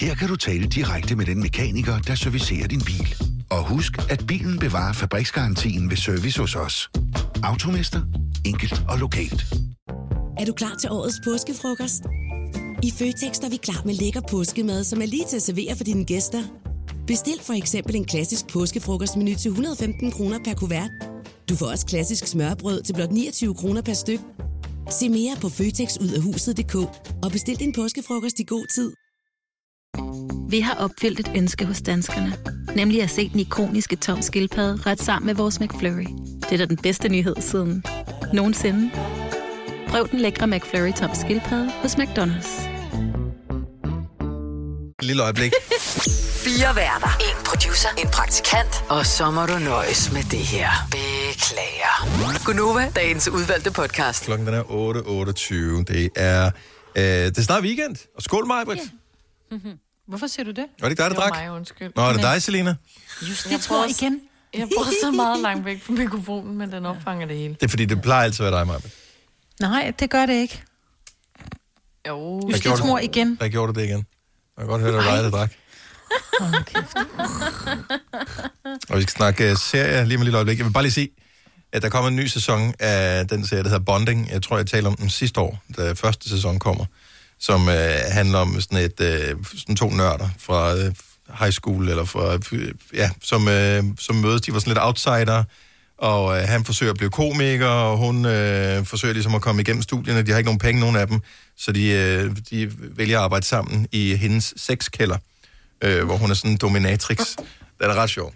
Her kan du tale direkte med den mekaniker, der servicerer din bil. Og husk, at bilen bevarer fabriksgarantien ved service hos os. Automester. Enkelt og lokalt. Er du klar til årets påskefrokost? I Føtex er vi klar med lækker påskemad, som er lige til at servere for dine gæster. Bestil for eksempel en klassisk påskefrokostmenu til 115 kroner per kuvert. Du får også klassisk smørbrød til blot 29 kroner per styk. Se mere på føtexudafhuset.dk og bestil din påskefrokost i god tid. Vi har opfyldt et ønske hos danskerne. Nemlig at se den ikoniske tom skildpadde ret sammen med vores McFlurry. Det er da den bedste nyhed siden nogensinde. Prøv den lækre McFlurry tom skildpadde hos McDonald's. Et lille øjeblik. Fire værter. En producer. En praktikant. Og så må du nøjes med det her. Beklager. Gunova, dagens udvalgte podcast. Klokken den er 8.28. Det er, øh, det er snart weekend. Og skål, mig, Britt. Hvorfor siger du det? Var det ikke dig, der Det var drak? mig, undskyld. Nå, er det dig, Selina? Just Jeg det, tror prøver- igen. Jeg bor så meget langt væk fra mikrofonen, men den opfanger det hele. Det er fordi, det plejer altid at være dig, Maja. Nej, det gør det ikke. Jo. Justitsmor igen. Hvad gjorde du det igen? Jeg kan godt høre, det var dig, der drak. Og vi skal snakke uh, serie lige med et lille øjeblik. Jeg vil bare lige sige, at der kommer en ny sæson af den serie, der hedder Bonding. Jeg tror, jeg talte om den sidste år, da første sæson kommer. Som uh, handler om sådan, et, uh, sådan to nørder fra uh, high school, eller fra, uh, ja, som, uh, som mødes. De var sådan lidt outsider, og uh, han forsøger at blive komiker, og hun uh, forsøger ligesom at komme igennem studierne. De har ikke nogen penge, nogen af dem, så de, uh, de vælger at arbejde sammen i hendes sexkælder, uh, hvor hun er sådan en dominatrix, Den er ret sjov,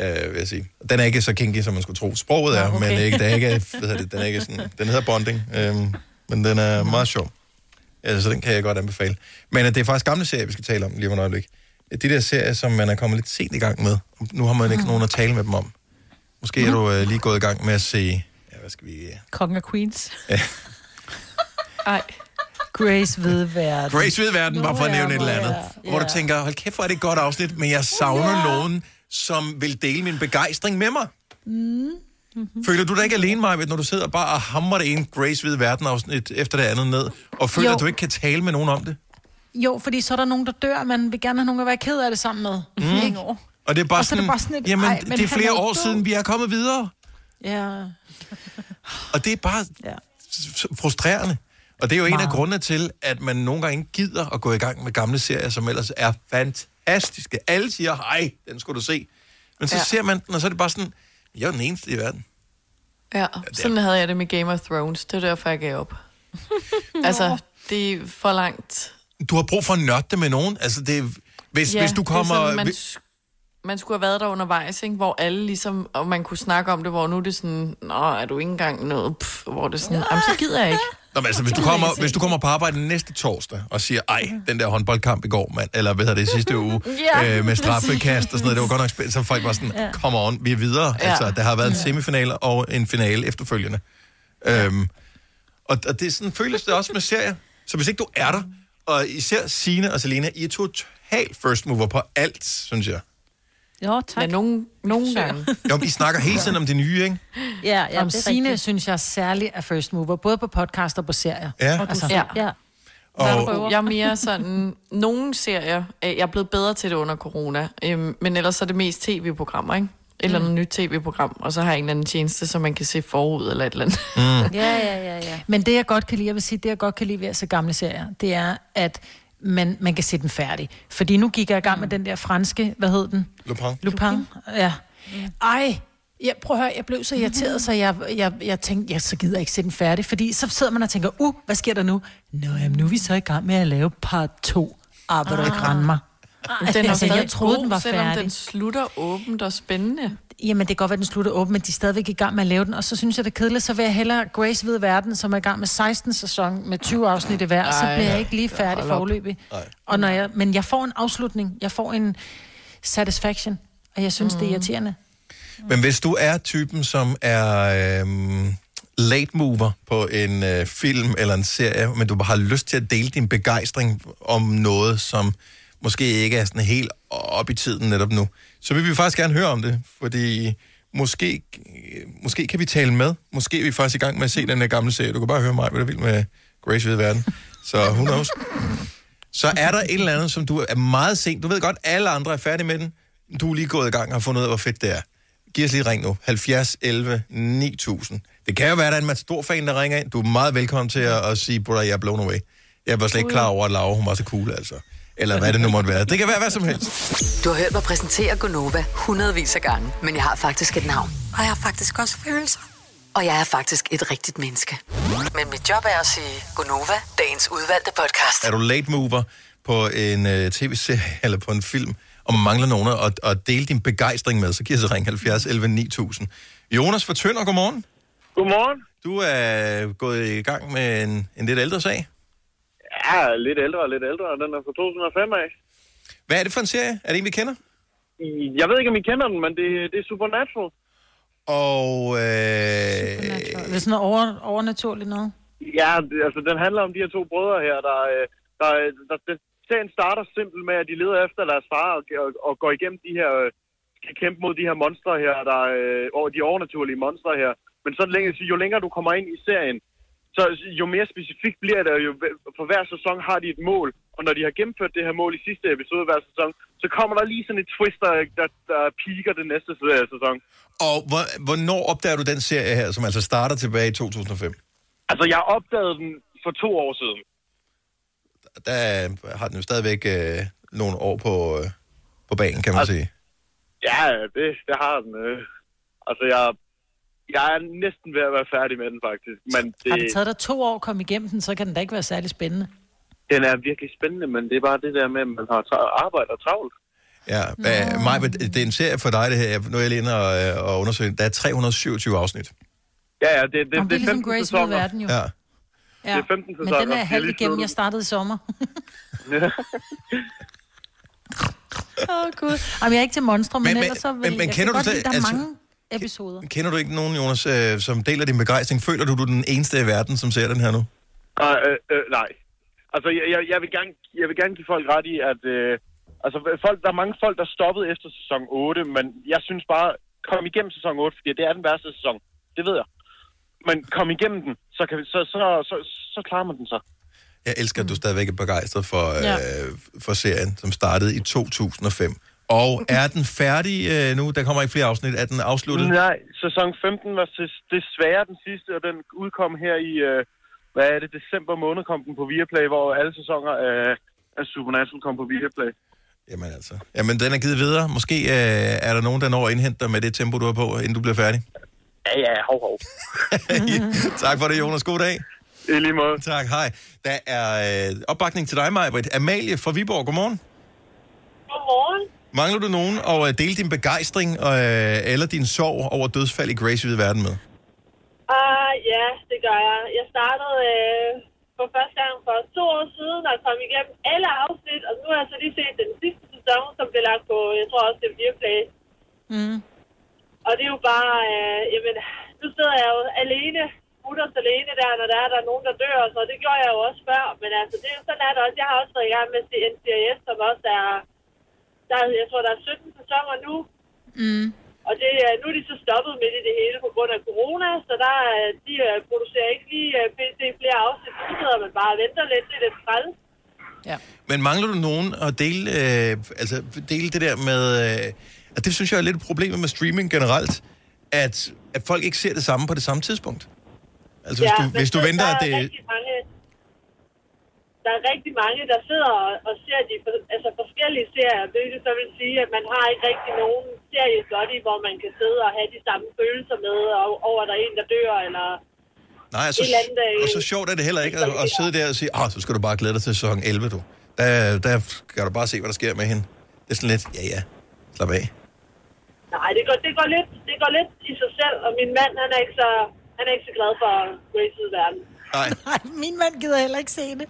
øh, vil jeg sige. Den er ikke så kinky, som man skulle tro. Sproget er, okay. men ikke, den, er ikke, hvad det, den er ikke sådan... Den hedder Bonding, øh, men den er meget sjov. Ja, så den kan jeg godt anbefale. Men øh, det er faktisk gamle serier, vi skal tale om lige om et øjeblik. De der serier, som man er kommet lidt sent i gang med. Nu har man ikke nogen at tale med dem om. Måske er du øh, lige gået i gang med at se... Ja, hvad skal vi... øh, Kongen af Queens. Ja. Ej. Grace ved verden. Grace ved verden, bare for at nævne ja, et eller andet. ja. Hvor du tænker, hold kæft, hvor er det et godt afsnit, men jeg savner nogen, som vil dele min begejstring med mig. Mm. Føler du dig ikke alene, Maja, når du sidder bare og hamrer det ene Grace ved verden afsnit efter det andet ned, og føler, Jo. at du ikke kan tale med nogen om det? Jo, fordi så er der nogen, der dør, og man vil gerne have nogen at være ked af det sammen med. Mm. Ikke? Og det er bare, Og så er sådan, bare sådan et, jamen, ej, men det er flere er år død. siden, vi er kommet videre. Ja. Og det er bare ja. frustrerende. Og det er jo en af grundene til, at man nogle gange ikke gider at gå i gang med gamle serier, som ellers er fantastiske. Alle siger, hej, den skulle du se. Men så. Ja. ser man den, og så er det bare sådan, jeg er den eneste i verden. Ja, sådan havde jeg det med Game of Thrones. Det er derfor, jeg gav op. altså, det er for langt. Du har brug for at nørde det med nogen. Altså, det er, hvis, ja, hvis du kommer... Det er sådan, man, man skulle have været der undervejs, ikke? hvor alle ligesom, og man kunne snakke om det, hvor nu er det sådan, nå, er du ikke engang noget, pff, hvor det er sådan, jamen, så gider jeg ikke. Nå, men altså, hvis du, kommer, hvis du kommer på arbejde næste torsdag og siger, ej, den der håndboldkamp i går, mand, eller hvad hedder det, sidste uge, Ja, øh, med straffekast og sådan noget, det var godt nok spændt, så folk var sådan, Ja. come on, vi er videre. Ja. Altså, der har været en semifinale og en finale efterfølgende. Øhm, og, og det er sådan, føles det også med serier. Så hvis ikke du er der, og især Signe og Selena, I er totalt first mover på alt, synes jeg. Jo, tak. Men nogen, nogle gange. Jo, I snakker hele tiden om det nye, ikke? Ja, ja Om det er Signe rigtigt. synes jeg særligt er first mover, både på podcast og på serier. Ja. Og du, Ja. ja. Og, Jeg er mere sådan, nogle serier, øh, jeg er blevet bedre til det under corona, øhm, men ellers er det mest tv-programmer, ikke? Et eller andet nyt tv-program, og så har jeg en eller anden tjeneste, som man kan se forud eller et eller andet. Mm. Ja, ja, ja, ja. Men det, jeg godt kan lide, jeg vil sige, det, jeg godt kan lide ved at se gamle serier, det er, at man, man kan se den færdig. Fordi nu gik jeg i gang med den der franske, hvad hed den? Lupin. Lupin, ja. Ej, jeg, prøv at høre, jeg blev så irriteret, så jeg, jeg, jeg tænkte, ja, så gider jeg ikke se den færdig. Fordi så sidder man og tænker, uh, hvad sker der nu? Nå, jamen, nu er vi så i gang med at lave part 2. Ah, vil du ikke mig? Men den er Altså, jeg troede, god, den var selvom færdig. den slutter åbent og spændende. Jamen, det kan godt være, den slutter åben, men de er stadigvæk i gang med at lave den. Og så synes jeg, det er kedeligt, så vil jeg hellere Grace ved verden, som er i gang med 16 sæson med 20 afsnit i hver, så Ej, bliver jeg ikke lige færdig op. forløbig. Og når jeg, men jeg får en afslutning, jeg får en satisfaction, og jeg synes, mm. det er irriterende. Men hvis du er typen, som er øhm, late mover på en øh, film eller en serie, men du bare har lyst til at dele din begejstring om noget, som måske ikke er sådan helt op i tiden netop nu, så vil vi faktisk gerne høre om det, fordi måske, måske kan vi tale med. Måske er vi faktisk i gang med at se den her gamle serie. Du kan bare høre mig, hvad du vil med Grace ved verden. Så who knows? Så er der et eller andet, som du er meget sent. Du ved godt, alle andre er færdige med den. Du er lige gået i gang og har fundet ud af, hvor fedt det er. Giv os lige ring nu. 70 11 9000. Det kan jo være, at der er en stor fan, der ringer ind. Du er meget velkommen til at, at sige, brother, jeg er blown away. Jeg var slet ikke klar over, at Laura, hun var så cool, altså. Eller hvad det nu måtte være. Det kan være hvad som helst. Du har hørt mig præsentere Gonova hundredvis af gange, men jeg har faktisk et navn. Og jeg har faktisk også følelser. Og jeg er faktisk et rigtigt menneske. Men mit job er at sige Gonova, dagens udvalgte podcast. Er du late mover på en uh, tv-serie eller på en film, og mangler nogen at, at dele din begejstring med, så giv os et ring 70 11 9000. Jonas fra Tønder, godmorgen. Godmorgen. Du er gået i gang med en, en lidt ældre sag. Ja, lidt ældre og lidt ældre, og den er fra 2005 af. Hvad er det for en serie? Er det en, vi kender? Jeg ved ikke, om I kender den, men det, det er Supernatural. Og... Øh, Det er sådan noget over, overnaturligt noget. Ja, det, altså den handler om de her to brødre her, der, øh, der, der, der serien starter simpelt med, at de leder efter deres far og, og, og går igennem de her, øh, skal kæmpe mod de her monstre her, der, øh, over de overnaturlige monstre her. Men så længe, jo længere du kommer ind i serien, så jo mere specifikt bliver det, jo for hver sæson har de et mål. Og når de har gennemført det her mål i sidste episode hver sæson, så kommer der lige sådan et twist, der, der, der piker det næste øh, sæson. Og hvor, hvornår opdager du den serie her, som altså starter tilbage i 2005? Altså, jeg opdagede den for to år siden. Der har den jo stadigvæk øh, nogle år på, øh, på banen, kan man Altså, sige. Ja, det, det har den. Øh. Altså, jeg, jeg er næsten ved at være færdig med den, faktisk. Men det, Har det taget dig to år at komme igennem den, så kan den da ikke være særlig spændende. den er virkelig spændende, men det er bare det der med, at man har tra- arbejde og travlt. Ja. Maj, det er en serie for dig, det her. Nu er jeg lige inde og, øh, og undersøge. Der er 327 afsnit. Ja, ja, det, det, Jamen, det, det er ligesom 15 Grace af verden, jo. Ja. Ja. Det er 15 Men sæsoner. den er Jeg halvt igennem. Jeg startede i sommer. Åh, oh, gud. Jamen, jeg er ikke til monstre, men, Men- men- ellers så vil men- men jeg kender kan du godt det- lide, der er altså- mange episoder. Kender du ikke nogen, Jonas, øh, som deler din begejstring? Føler du, du er den eneste i verden, som ser den her nu? Nej, øh, øh, nej. Altså, jeg, jeg, jeg, vil gerne, jeg vil gerne give folk ret i, at... Øh, altså, folk, der er mange folk, der stoppede efter sæson 8, men jeg synes bare, kom igennem sæson 8, fordi det er den værste sæson. Det ved jeg. Men kom igennem den, så, kan vi, så, så, så, så klarer man den så. Jeg elsker, at du stadigvæk er begejstret for, Ja. øh, for serien, som startede i 2005. Og er den færdig øh, nu? Der kommer ikke flere afsnit. Er den afsluttet? Nej, sæson 15 var des- desværre den sidste, og den udkom her i, øh, hvad er det, december måned kom den på Viaplay, hvor alle sæsoner af, af Supernatural kom på Viaplay. Jamen altså. Jamen, den er givet videre. Måske øh, er der nogen, der når at indhente dig med det tempo, du er på, inden du bliver færdig. Ja, ja, hov, hov. tak for det, Jonas. God dag. I lige måde. Tak, hej. Der er øh, opbakning til dig, Majbrit. Amalie fra Viborg, godmorgen. Godmorgen. Mangler du nogen at øh, dele din begejstring øh, eller din sorg over dødsfald i Grace Hvide Verden med? Uh, ja, det gør jeg. Jeg startede øh, for første gang for to år siden og kom igennem alle afsnit, og nu har jeg så lige set den sidste sæson, som blev lagt på, jeg tror også, det er Viaplay. Mm. Og det er jo bare, øh, jamen, nu sidder jeg jo alene, mutters alene der, når der er, der er nogen, der dør, og så det gjorde jeg jo også før. Men altså, det, er jo- sådan er det også. Jeg har også været i gang med NCIS, som også er, der, er- jeg tror, der er 17 sæsoner nu. Mm. Og det, er- nu er de så stoppet midt i det hele på grund af corona, så der, er- de øh, producerer ikke lige øh, pt. flere afsnit. Så sidder man bare og venter lidt. Det er lidt træls. Men mangler du nogen at dele, øh, altså, dele det der med... Øh, at det synes jeg er lidt et problem med streaming generelt, at, at folk ikke ser det samme på det samme tidspunkt. Altså, hvis, du, hvis du venter, der at er det... Rigtig mange, der er rigtig mange, der sidder og, og ser de for- altså forskellige serier, hvilket så vil sige, at man har ikke rigtig nogen serie i, hvor man kan sidde og have de samme følelser med, og- over at der er en, der dør, eller Nej, så, et eller andet, øh, og så sjovt er det heller ikke at, at sidde der og sige, ah, så skal du bare glæde dig til sæson 11, du. Der, der kan du bare se, hvad der sker med hende. Det er sådan lidt, ja ja, slap af. Nej, det går, det går, lidt, det går lidt i sig selv, og min mand, han er ikke så, han er ikke så glad for Grace's verden. Nej. Nej, min mand gider heller ikke se det.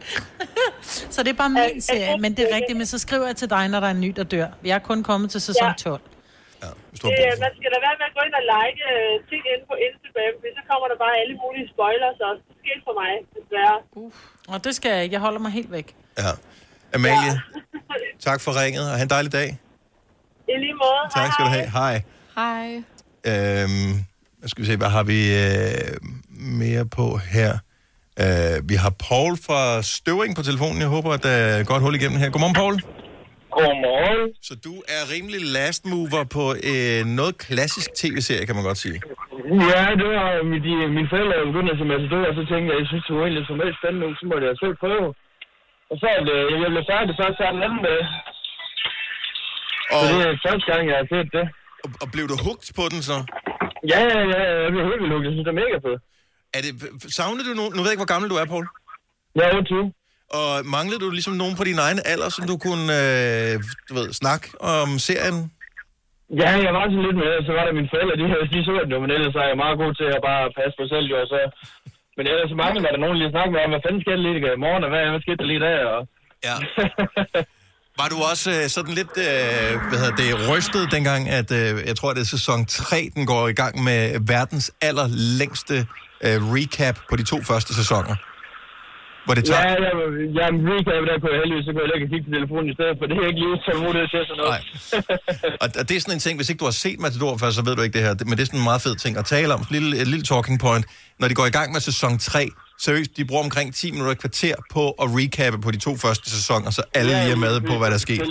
så det er bare min serie, men det er rigtigt. Men så skriver jeg til dig, når der er en ny, der dør. Vi er kun kommet til sæson Ja. 12. Det, øh, man skal da være med at gå ind og like øh, ting inde på Instagram, for så kommer der bare alle mulige spoilers også. Det skete for mig, desværre. Og det skal jeg ikke. Jeg holder mig helt væk. Ja. Amalie, tak for ringet, og have en dejlig dag. I lige måde. Tak skal du have. Hej. Hej. Øhm, skal vi se, hvad har vi øh, mere på her? Øh, vi har Paul fra Støvring på telefonen. Jeg håber, at der er et godt hul igennem her. Godmorgen, Paul. Godmorgen. Så du er rimelig last mover på øh, noget klassisk tv-serie, kan man godt sige. Ja, det var mit, de, mine forældre begyndte at se Matador, og så tænkte jeg, jeg synes, det var egentlig så meget spændende, så måtte jeg selv prøve. Og så er det, jeg blev færdig så så den anden dag. Og, så det er første gang, jeg har set det. Og, og blev du hugt på den så? Ja, ja, ja, jeg blev helt hugt. Jeg synes, det er mega fedt. Er det, savner du nogen? Nu ved jeg ikke, hvor gammel du er, Paul. Jeg er 28. Og manglede du ligesom nogen på din egen alder, som du kunne øh, du ved, snakke om serien? Ja, jeg var sådan lidt med, så var der mine forældre, de, de så den jo, men ellers er jeg meget god til at bare passe på selv, jo, så... Men ellers så mangler der nogen lige snakke med om, hvad fanden skete der lige i morgen, og hvad, hvad skete der lige der, og... Ja. Var du også øh, sådan lidt, øh, hvad hedder det, rystet dengang, at øh, jeg tror, det er sæson 3, den går i gang med verdens allerlængste øh, recap på de to første sæsoner? Hvor det tager... Ja, er en recap der på heldigvis, så kunne jeg lægge kigge på telefonen i stedet, for det er ikke lige så muligt til sådan noget. Og og det er sådan en ting, hvis ikke du har set Matador før, så ved du ikke det her. Men det er sådan en meget fed ting at tale om. Et lille, et lille talking point. Når de går i gang med sæson 3, seriøst, de bruger omkring 10 minutter et kvarter på at recappe på de to første sæsoner, så alle lige er med på, hvad der er sket.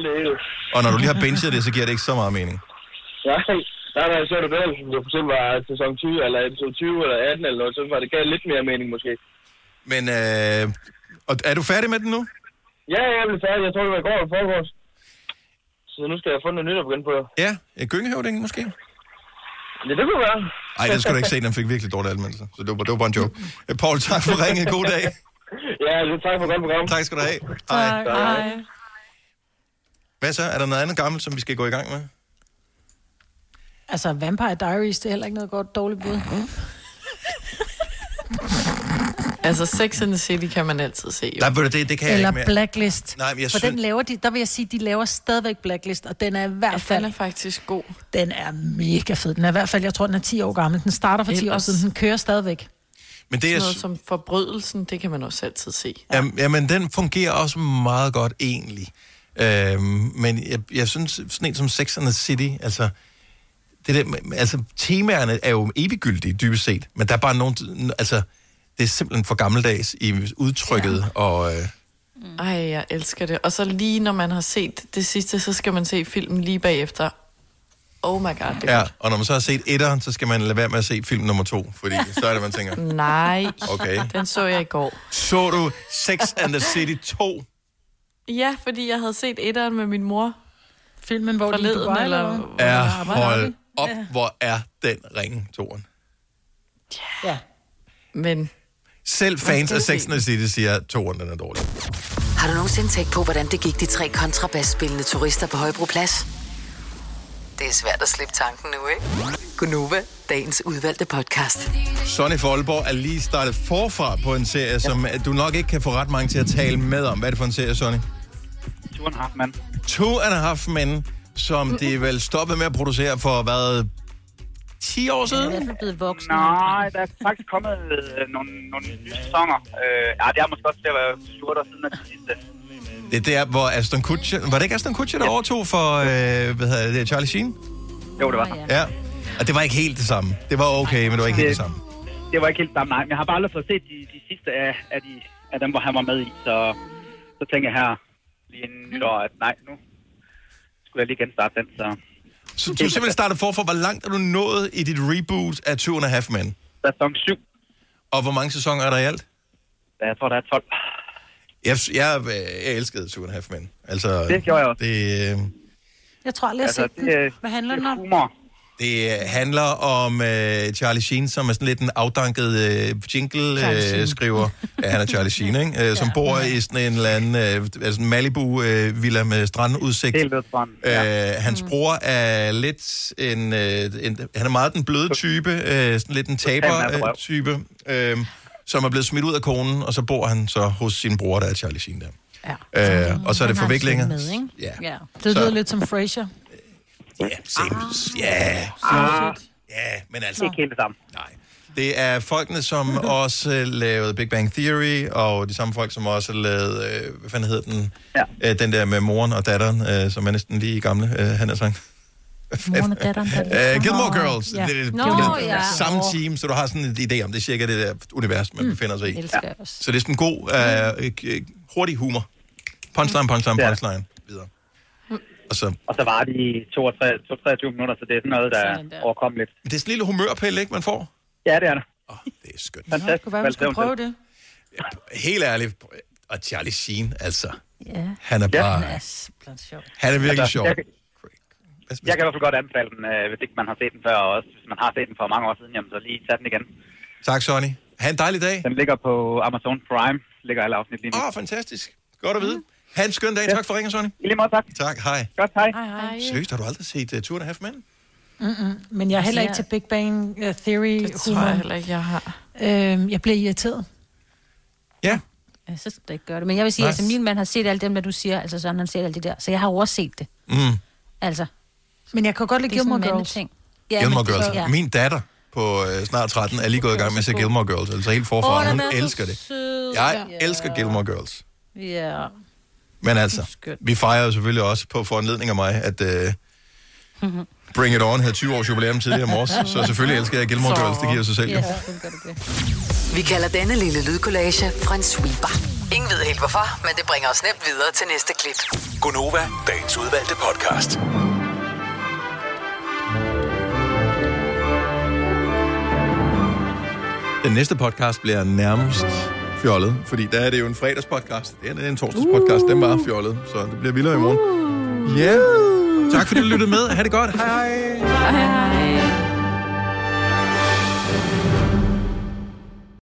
Og når du lige har binget det, så giver det ikke så meget mening. Ja, der er der så det bedre, hvis det for eksempel var sæson 20, eller episode 20, eller 18, eller noget, så var det gav lidt mere mening måske. Men øh, og er du færdig med den nu? Ja, jeg blev færdig. Jeg tror, det var i går eller forgårs. Så nu skal jeg få noget nyt at begynde på. Ja, gyngehøvdingen måske? Ja, det kunne være. Nej, det skal du ikke se, den fik virkelig dårlige anmeldelser. Så det var, det var bare en joke. Øh, Paul, tak for ringet. God dag. Ja, tak for godt program. Tak skal du have. Tak, hej. Hvad så? Er der noget andet gammelt, som vi skal gå i gang med? Altså, Vampire Diaries, det er heller ikke noget godt dårligt bud. Altså, Sex and the City kan man altid se. Jo. Nej, du, det, det kan jeg Eller ikke mere. Blacklist. Nej, men jeg For synes- den laver de, der vil jeg sige, de laver stadigvæk Blacklist, og den er i hvert fald... Den er faktisk god. Den er mega fed. Den er i hvert fald, jeg tror, den er 10 år gammel. Den starter for 10 år siden, den kører stadigvæk. Men det Sådan er, noget som forbrydelsen, det kan man også altid se. Jamen, jamen, den fungerer også meget godt egentlig. Øhm, men jeg, jeg synes, sådan en som Sex and the City, altså, det der, altså, temaerne er jo eviggyldige, dybest set, men der er bare nogle, altså, det er simpelthen for gammeldags i udtrykket, ja. og øh, Ej, jeg elsker det. Og så lige når man har set det sidste, så skal man se filmen lige bagefter. Oh my god, det er ja, og når man så har set etteren, så skal man lade være med at se film nummer to, fordi så er det, man tænker, Nej, Okay. den så jeg i går. så du Sex and the City 2? Ja, fordi jeg havde set etteren med min mor. Filmen, hvor de er forleden, Dubai, eller... Er, Ja, hold? Op, Ja. hvor er den ringe, toren. Ja. Men Selv fans af Sex and City siger, at toren den er dårlig. Har du nogensinde tænkt på, hvordan det gik de tre kontrabasspillende turister på Højbroplads? Det er svært at slippe tanken nu, ikke? Gunova, dagens udvalgte podcast. Sonny Folborg er lige startet forfra på en serie, som du nok ikke kan få ret mange til at tale med om. Hvad er det for en serie, Sonny? Two and a half men. Two and a Half Men, som de vel stoppede med at producere for, hvad, 10 år siden? Jeg er blevet voksen. Nej, der er faktisk kommet øh, nogle, nogle nye sæsoner. Øh, ja, det er måske også til at være 7 år siden af de sidste. Det er der, hvor Aston Kutcher... Var det ikke Aston Kutcher, der overtog for, øh, hvad hedder det, Charlie Sheen? Jo, det var. Ja. Og det var ikke helt det samme. Det var okay, men det var ikke helt det samme. Det var ikke helt samme, nej. Men jeg har bare aldrig fået set de, de sidste af, af, de, af dem, hvor han var med i. Så, så tænker jeg her lige inden nytår, at nej, nu skulle jeg lige genstarte den. Så Så du simpelthen startede forfra. Hvor langt er du nået i dit reboot af Two and a Half Men? Sæson 7. Og hvor mange sæsoner er der i alt? jeg tror, der er 12. Jeg, jeg, jeg elskede Two and a Half Men. Altså, Det gjorde jeg også. Det, øh, Jeg tror aldrig, jeg har Altså, set det den. Hvad handler den om? Humor. Det handler om øh, Charlie Sheen, som er sådan lidt en afdanket øh, jingle-skriver. ja, han er Charlie Sheen, ikke? Øh, som bor i sådan en eller anden øh, altså en Malibu-villa med strandudsigt. Helt ved stranden, Øh, hans bror er lidt en, øh, en... Han er meget den bløde type, øh, sådan lidt en taber-type, øh, som er blevet smidt ud af konen, og så bor han så hos sin bror, der er Charlie Sheen der. Ja. Øh, og så er det forviklinger. med, Ja. Ja. Det Så- lyder lidt som Frasier. Ja, same. Ja, Ah. ja, men altså... Ikke helt det samme. Nej. Det er folkene, som også øh, lavede Big Bang Theory, og de samme folk, som også lavede, øh, hvad fanden hedder den? Ja. Øh, den der med moren og datteren, øh, som er næsten lige gamle, øh, han er sagt. Moren og datteren, der Uh, Gilmore Girls. Ja. Det, det, Nå, det, ja. Samme team, så du har sådan en idé om, det er cirka det der univers, man befinder sig i. elsker også. Så det er sådan en god, øh, hurtig humor. Punchline, punchline, Ja. punchline. Videre. Og så, Og så var de 22, 23 minutter, så det er sådan noget, der er overkommeligt. det er sådan en lille humørpille, ikke, man får? Ja, det er det. Oh, det er skønt. Det Fantastisk. kunne være, vi skulle prøve det. Helt ærligt. Og Charlie Sheen, altså. Ja. Han er bare... Er sjov. Han er virkelig sjov. Jeg, jeg kan i hvert fald godt anbefale den, øh, hvis ikke man har set den før, og også hvis man har set den for mange år siden, jamen, så lige tag den igen. Tak, Sonny. Ha' en dejlig dag. Den ligger på Amazon Prime, ligger alle afsnit lige nu. Åh, oh, fantastisk. Godt at vide. Ha' en skøn dag. Tak for ringen, Sonny. I lige måde, tak. Tak, hej. Godt, hej. Hej, hej. Seriøst, har du aldrig set uh, Two and a Half Men? Mm-mm. Men jeg er heller ikke til Big Bang uh, Theory. Det tror jeg heller ikke, jeg har. Øhm, jeg bliver irriteret. Ja. Ja, så skal du ikke gøre det. Men jeg vil sige, Nej. altså min mand har set alt dem, der du siger, altså sådan, han set alt det der. Så jeg har overset det. Mm. Altså. Men jeg kan godt lide Det Gilmore Girls. ting. Ja, Gilmore men det- Girls. ja. Min datter på uh, snart 13 er lige gået i gang med at se Gilmore Girls. Altså helt forfra. Den Hun er elsker det. Jeg Ja. elsker Gilmore Girls. Ja. Men altså, vi fejrer jo selvfølgelig også på foranledning af mig, at uh, Bring It On havde 20 års jubilæum tidligere om morges. Så selvfølgelig elsker jeg Gilmore Girls. Det giver sig selv. jo. Vi kalder denne lille lydkollage en sweeper. Ingen ved helt hvorfor, men det bringer os nemt videre til næste klip. Gunova, dagens udvalgte podcast. Den næste podcast bliver nærmest fjollet, fordi der er det jo en fredagspodcast. Det er en torsdagspodcast, den var fjollet, så det bliver vildere i morgen. Ja, yeah. tak fordi du lyttede med. Ha' det godt. Hej hej. Hej, hej.